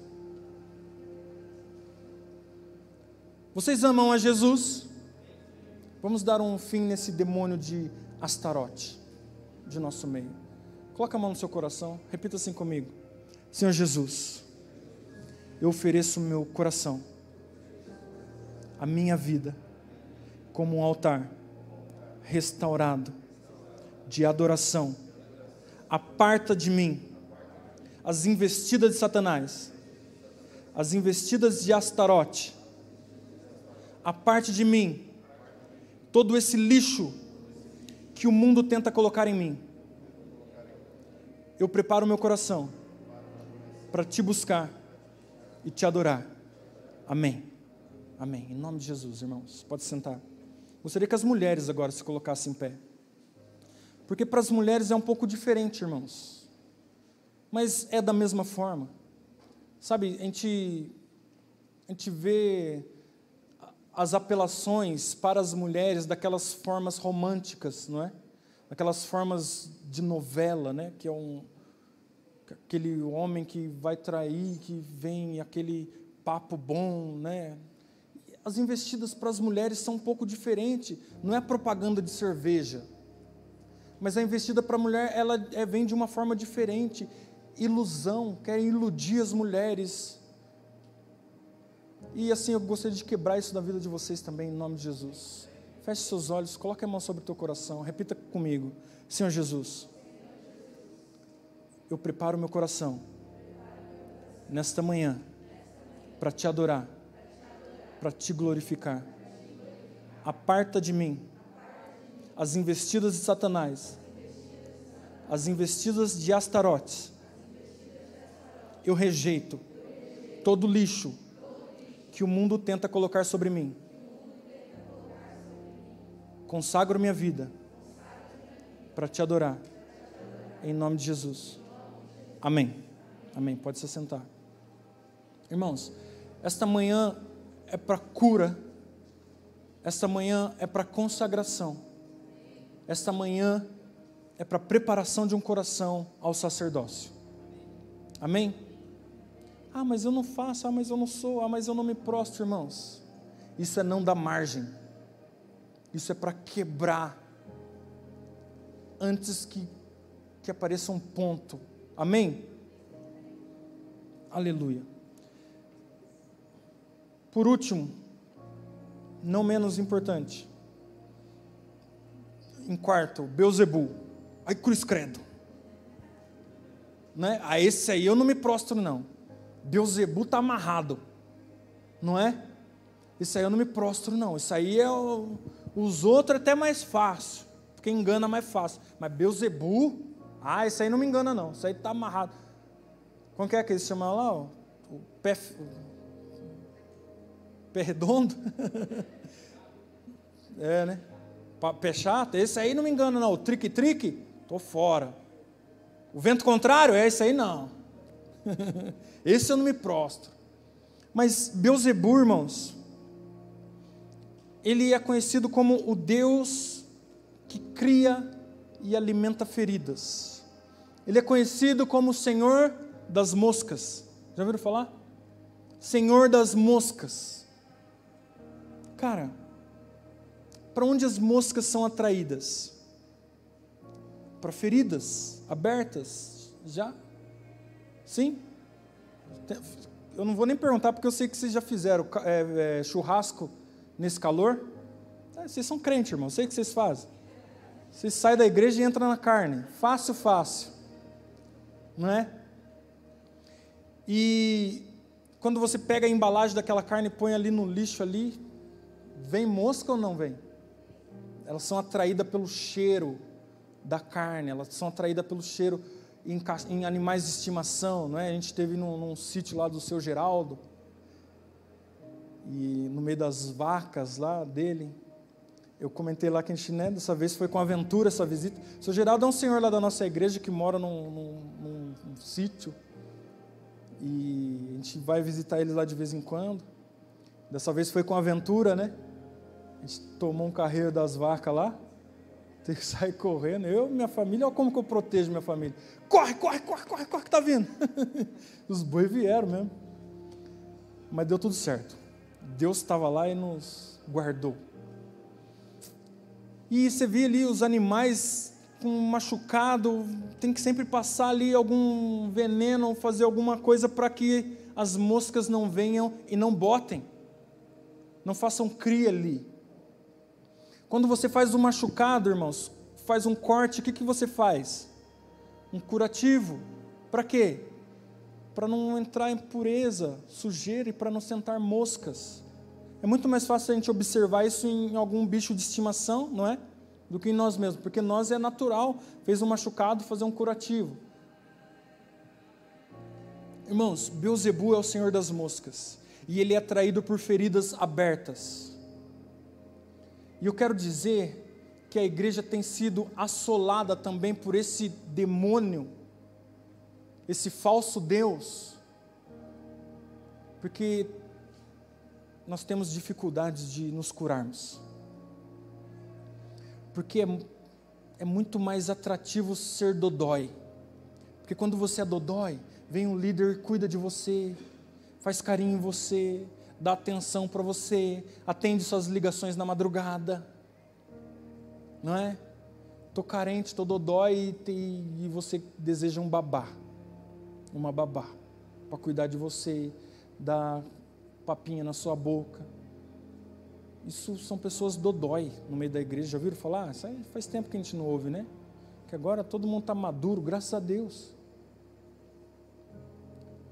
Vocês amam a Jesus? Vamos dar um fim nesse demônio de Astarote de nosso meio. Coloca a mão no seu coração, repita assim comigo: Senhor Jesus, eu ofereço o meu coração, a minha vida, como um altar restaurado de adoração. Aparta de mim as investidas de Satanás, as investidas de Astarote, a parte de mim, todo esse lixo que o mundo tenta colocar em mim. Eu preparo meu coração para te buscar e te adorar. Amém. Amém. Em nome de Jesus, irmãos. Pode sentar. Gostaria que as mulheres agora se colocassem em pé. Porque para as mulheres é um pouco diferente, irmãos mas é da mesma forma. Sabe, a gente, a gente vê as apelações para as mulheres daquelas formas românticas, não é? Aquelas formas de novela, né? Que é um aquele homem que vai trair, que vem aquele papo bom, né? As investidas para as mulheres são um pouco diferentes. Não é propaganda de cerveja, mas a investida para a mulher ela é, vem de uma forma diferente ilusão, querem iludir as mulheres. E assim eu gostaria de quebrar isso na vida de vocês também, em nome de Jesus. Feche seus olhos, coloque a mão sobre o teu coração, repita comigo: Senhor Jesus, eu preparo meu coração nesta manhã para te adorar, para te glorificar. Aparta de mim as investidas de Satanás, as investidas de Astarotes eu rejeito todo lixo que o mundo tenta colocar sobre mim. Consagro minha vida para te adorar. Em nome de Jesus. Amém. Amém. Pode se sentar. Irmãos, esta manhã é para cura. Esta manhã é para consagração. Esta manhã é para preparação de um coração ao sacerdócio. Amém? Ah, mas eu não faço, ah, mas eu não sou, ah, mas eu não me prostro, irmãos. Isso é não dar margem. Isso é para quebrar antes que, que apareça um ponto. Amém? Aleluia. Por último, não menos importante, em quarto, Beuzebu. Ai, cruz credo. Né? A esse aí eu não me prostro, não. Beuzebu está amarrado, não é? Isso aí eu não me prostro, não. Isso aí é o, os outros é até mais fácil, porque engana mais fácil. Mas Beuzebu, ah, isso aí não me engana, não. Isso aí está amarrado. Como que é que eles chamam lá? Ó? O pé, o pé redondo? é, né? Pé chato? Esse aí não me engana, não. O trique-trique, estou fora. O vento contrário, é esse aí não. Esse eu não me prostro. Mas Beuzebu, irmãos, ele é conhecido como o Deus que cria e alimenta feridas. Ele é conhecido como o Senhor das moscas. Já ouviram falar? Senhor das moscas. Cara, para onde as moscas são atraídas? Para feridas abertas? Já? Sim? Eu não vou nem perguntar porque eu sei que vocês já fizeram é, é, churrasco nesse calor. É, vocês são crentes, irmão, eu sei o que vocês fazem. Vocês saem da igreja e entram na carne. Fácil, fácil. Não é? E quando você pega a embalagem daquela carne e põe ali no lixo ali, vem mosca ou não vem? Elas são atraídas pelo cheiro da carne, elas são atraídas pelo cheiro em, em animais de estimação, não é? A gente teve num, num sítio lá do seu Geraldo, e no meio das vacas lá dele, eu comentei lá que a gente, né, dessa vez foi com aventura essa visita. O seu Geraldo é um senhor lá da nossa igreja que mora num, num, num, num sítio, e a gente vai visitar ele lá de vez em quando. Dessa vez foi com aventura, né? A gente tomou um carreiro das vacas lá, tem que sair correndo. Eu, minha família, olha como que eu protejo minha família. Corre, corre, corre, corre, corre que tá vindo. Os bois vieram mesmo. Mas deu tudo certo. Deus estava lá e nos guardou. E você vê ali os animais com machucado, tem que sempre passar ali algum veneno, fazer alguma coisa para que as moscas não venham e não botem, não façam cria ali. Quando você faz um machucado, irmãos, faz um corte, o que, que você faz? Um curativo. Para quê? Para não entrar em pureza, sujeira e para não sentar moscas. É muito mais fácil a gente observar isso em algum bicho de estimação, não é? do que em nós mesmos, porque nós é natural, fez um machucado, fazer um curativo. Irmãos, Beuzebu é o senhor das moscas, e ele é atraído por feridas abertas. E eu quero dizer que a igreja tem sido assolada também por esse demônio, esse falso Deus, porque nós temos dificuldades de nos curarmos porque é, é muito mais atrativo ser dodói. Porque quando você é dodói, vem um líder, cuida de você, faz carinho em você, dá atenção para você, atende suas ligações na madrugada. Não é? Tô carente, tô dodói e, e você deseja um babá, uma babá, para cuidar de você, dar papinha na sua boca isso são pessoas dodói no meio da igreja. Já ouviram falar? Isso aí faz tempo que a gente não ouve, né? Que agora todo mundo está maduro, graças a Deus.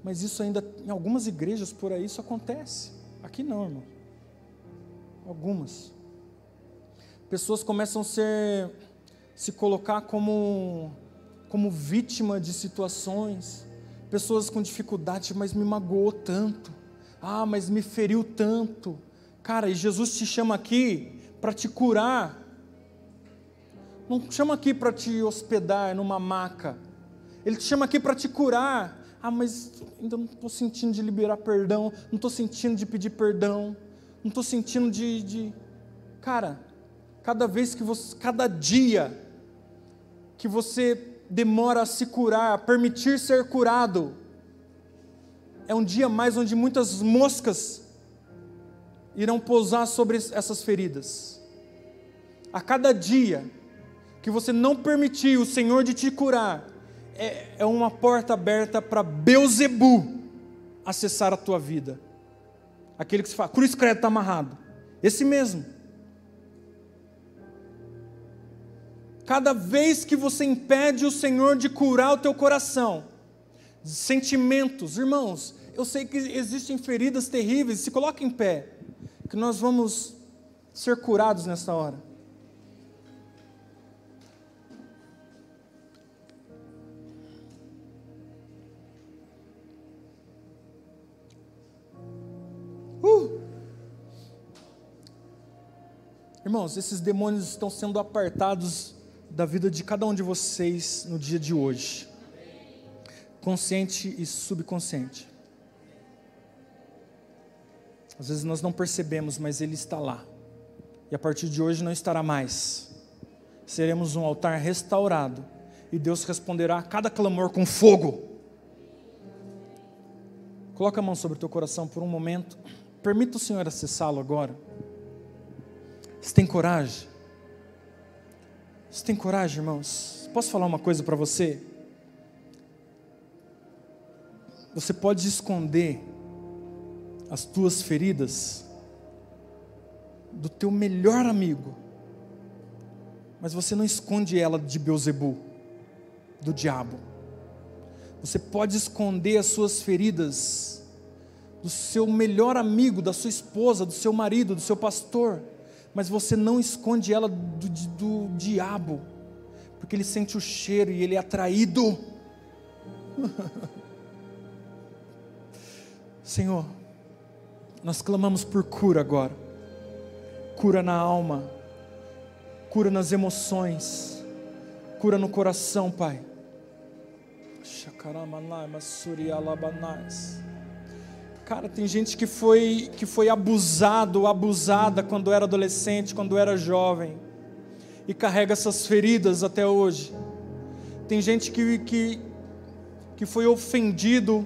Mas isso ainda, em algumas igrejas por aí, isso acontece. Aqui não, irmão. Algumas. Pessoas começam a ser, se colocar como, como vítima de situações. Pessoas com dificuldade, mas me magoou tanto. Ah, mas me feriu tanto. Cara, e Jesus te chama aqui para te curar. Não chama aqui para te hospedar numa maca. Ele te chama aqui para te curar. Ah, mas ainda não estou sentindo de liberar perdão. Não estou sentindo de pedir perdão. Não estou sentindo de, de. Cara, cada vez que você. Cada dia que você demora a se curar, a permitir ser curado, é um dia mais onde muitas moscas irão pousar sobre essas feridas. A cada dia que você não permitir o Senhor de te curar, é, é uma porta aberta para Beuzebu acessar a tua vida. Aquele que se fala, cruz credo está amarrado. Esse mesmo. Cada vez que você impede o Senhor de curar o teu coração, sentimentos, irmãos, eu sei que existem feridas terríveis, se coloca em pé que nós vamos ser curados nessa hora. Irmãos, esses demônios estão sendo apartados da vida de cada um de vocês no dia de hoje, consciente e subconsciente. Às vezes nós não percebemos, mas Ele está lá. e a partir de hoje não estará mais. Seremos um altar restaurado e Deus responderá a cada clamor com fogo. Coloca a mão sobre o teu coração por um momento. Permita o Senhor acessá-lo agora. Você tem coragem? Você tem coragem, irmãos? Posso falar uma coisa para você? Você pode esconder as tuas feridas do teu melhor amigo, mas você não esconde ela de Beuzebu, do diabo. Você pode esconder as suas feridas do seu melhor amigo, da sua esposa, do seu marido, do seu pastor, mas você não esconde ela do, do, do diabo, porque ele sente o cheiro e ele é atraído. Senhor, nós clamamos por cura agora. Cura na alma, cura nas emoções, cura no coração, Pai. Cara, tem gente que foi que foi abusado, abusada quando era adolescente, quando era jovem, e carrega essas feridas até hoje. Tem gente que, que, que foi ofendido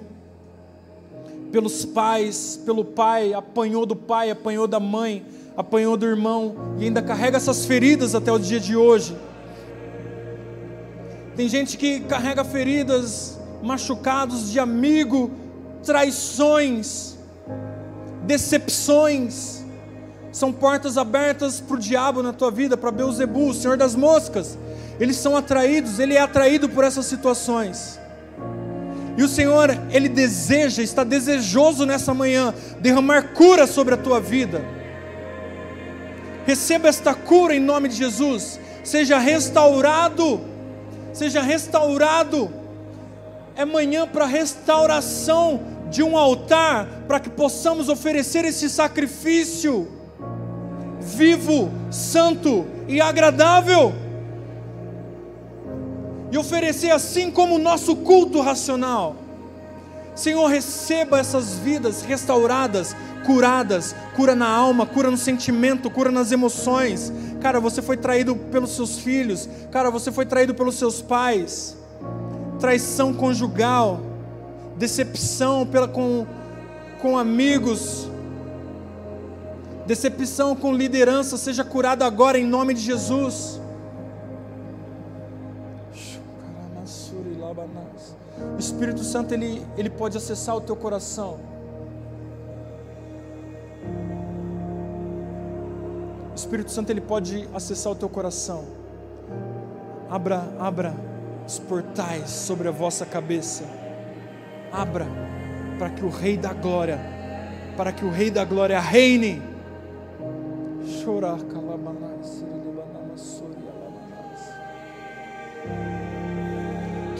pelos pais, pelo pai, apanhou do pai, apanhou da mãe, apanhou do irmão e ainda carrega essas feridas até o dia de hoje. Tem gente que carrega feridas, machucados de amigo, traições, decepções. São portas abertas para o diabo na tua vida, para Beuzebu, o Senhor das moscas. Eles são atraídos, ele é atraído por essas situações. E o Senhor, Ele deseja, está desejoso nessa manhã, derramar cura sobre a tua vida. Receba esta cura em nome de Jesus. Seja restaurado, seja restaurado. É manhã para restauração de um altar, para que possamos oferecer esse sacrifício vivo, santo e agradável e oferecer assim como o nosso culto racional. Senhor, receba essas vidas restauradas, curadas, cura na alma, cura no sentimento, cura nas emoções. Cara, você foi traído pelos seus filhos, cara, você foi traído pelos seus pais. Traição conjugal, decepção pela, com, com amigos, decepção com liderança, seja curada agora em nome de Jesus. O Espírito Santo ele, ele pode acessar o teu coração. O Espírito Santo ele pode acessar o teu coração. Abra, abra os portais sobre a vossa cabeça. Abra para que o Rei da Glória, para que o Rei da Glória reine. Chorar,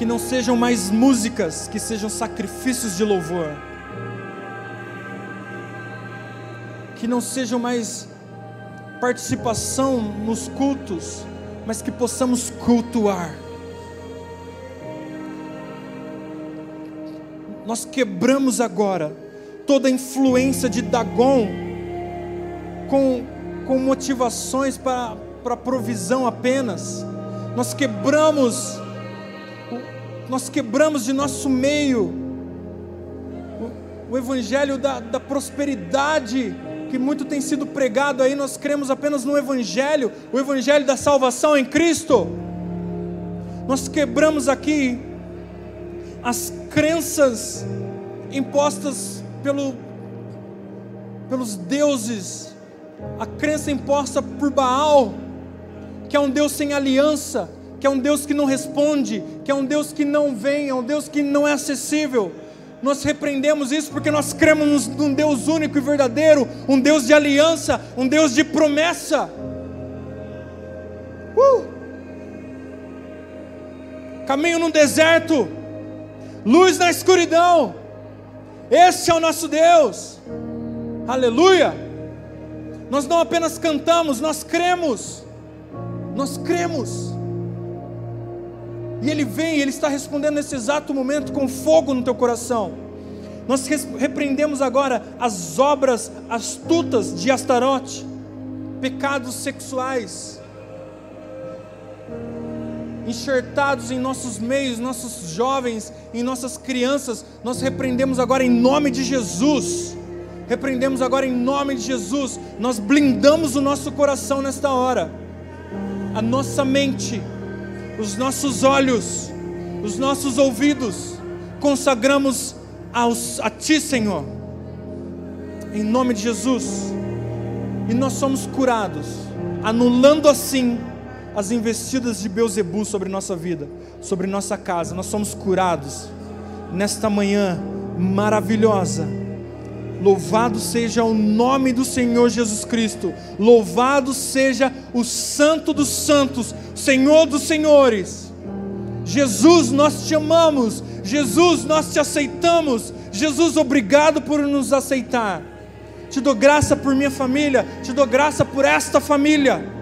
que não sejam mais músicas, que sejam sacrifícios de louvor. Que não sejam mais participação nos cultos, mas que possamos cultuar. Nós quebramos agora toda a influência de Dagon com, com motivações para, para provisão apenas. Nós quebramos nós quebramos de nosso meio o, o evangelho da, da prosperidade que muito tem sido pregado aí, nós cremos apenas no Evangelho, o Evangelho da salvação em Cristo. Nós quebramos aqui as crenças impostas pelo, pelos deuses, a crença imposta por Baal, que é um Deus sem aliança, que é um Deus que não responde, que é um Deus que não vem, é um Deus que não é acessível. Nós repreendemos isso porque nós cremos num Deus único e verdadeiro, um Deus de aliança, um Deus de promessa. Uh! Caminho no deserto, luz na escuridão. Esse é o nosso Deus. Aleluia! Nós não apenas cantamos, nós cremos. Nós cremos. E Ele vem, Ele está respondendo nesse exato momento com fogo no teu coração. Nós repreendemos agora as obras astutas de Astarote. pecados sexuais enxertados em nossos meios, nossos jovens, em nossas crianças, nós repreendemos agora em nome de Jesus. Repreendemos agora em nome de Jesus. Nós blindamos o nosso coração nesta hora, a nossa mente, os nossos olhos, os nossos ouvidos, consagramos aos, a Ti, Senhor, em nome de Jesus, e nós somos curados, anulando assim as investidas de Beuzebu sobre nossa vida, sobre nossa casa. Nós somos curados nesta manhã maravilhosa. Louvado seja o nome do Senhor Jesus Cristo. Louvado seja o Santo dos Santos, Senhor dos Senhores. Jesus, nós te amamos. Jesus, nós te aceitamos. Jesus, obrigado por nos aceitar. Te dou graça por minha família, te dou graça por esta família.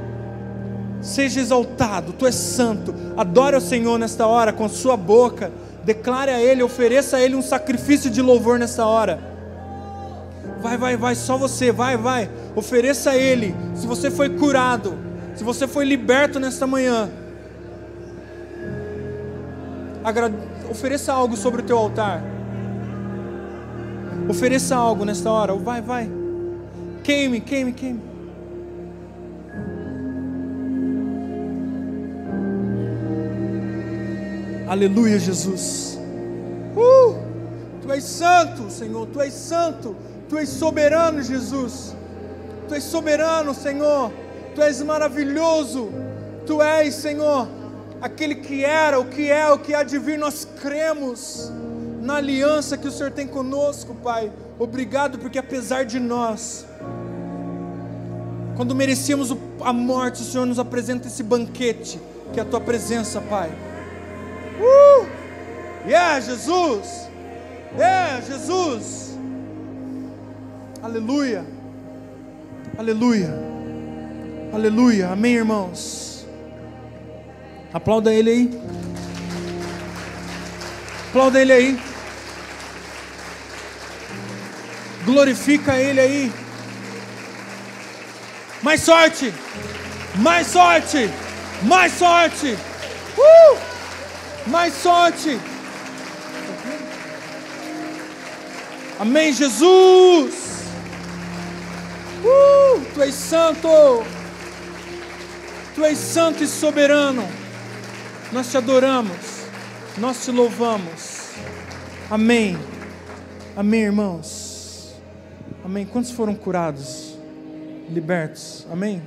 Seja exaltado, tu és santo. Adore o Senhor nesta hora com sua boca. Declare a Ele, ofereça a Ele um sacrifício de louvor nesta hora. Vai, vai, vai, só você, vai, vai. Ofereça a Ele. Se você foi curado, se você foi liberto nesta manhã, ofereça algo sobre o teu altar. Ofereça algo nesta hora. Vai, vai. Queime, queime, queime. Aleluia, Jesus. Uh, tu és santo, Senhor. Tu és santo. Tu és soberano, Jesus. Tu és soberano, Senhor. Tu és maravilhoso. Tu és, Senhor, aquele que era, o que é, o que há de vir. Nós cremos na aliança que o Senhor tem conosco, Pai. Obrigado, porque apesar de nós, quando merecíamos a morte, o Senhor nos apresenta esse banquete, que é a tua presença, Pai. Uh! Yeah, Jesus! Yeah, Jesus! Aleluia! Aleluia! Aleluia! Amém, irmãos? Aplauda ele aí. Aplauda ele aí. Glorifica ele aí. Mais sorte! Mais sorte! Mais sorte! Uh! Mais sorte. Amém, Jesus. Uh, tu és santo. Tu és santo e soberano. Nós te adoramos. Nós te louvamos. Amém. Amém, irmãos. Amém. Quantos foram curados? Libertos? Amém?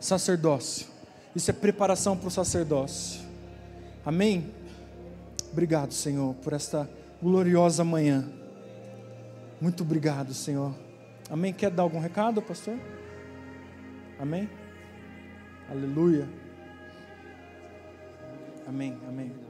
Sacerdócio. Isso é preparação para o sacerdócio. Amém? Obrigado, Senhor, por esta gloriosa manhã. Muito obrigado, Senhor. Amém? Quer dar algum recado, pastor? Amém? Aleluia. Amém, amém.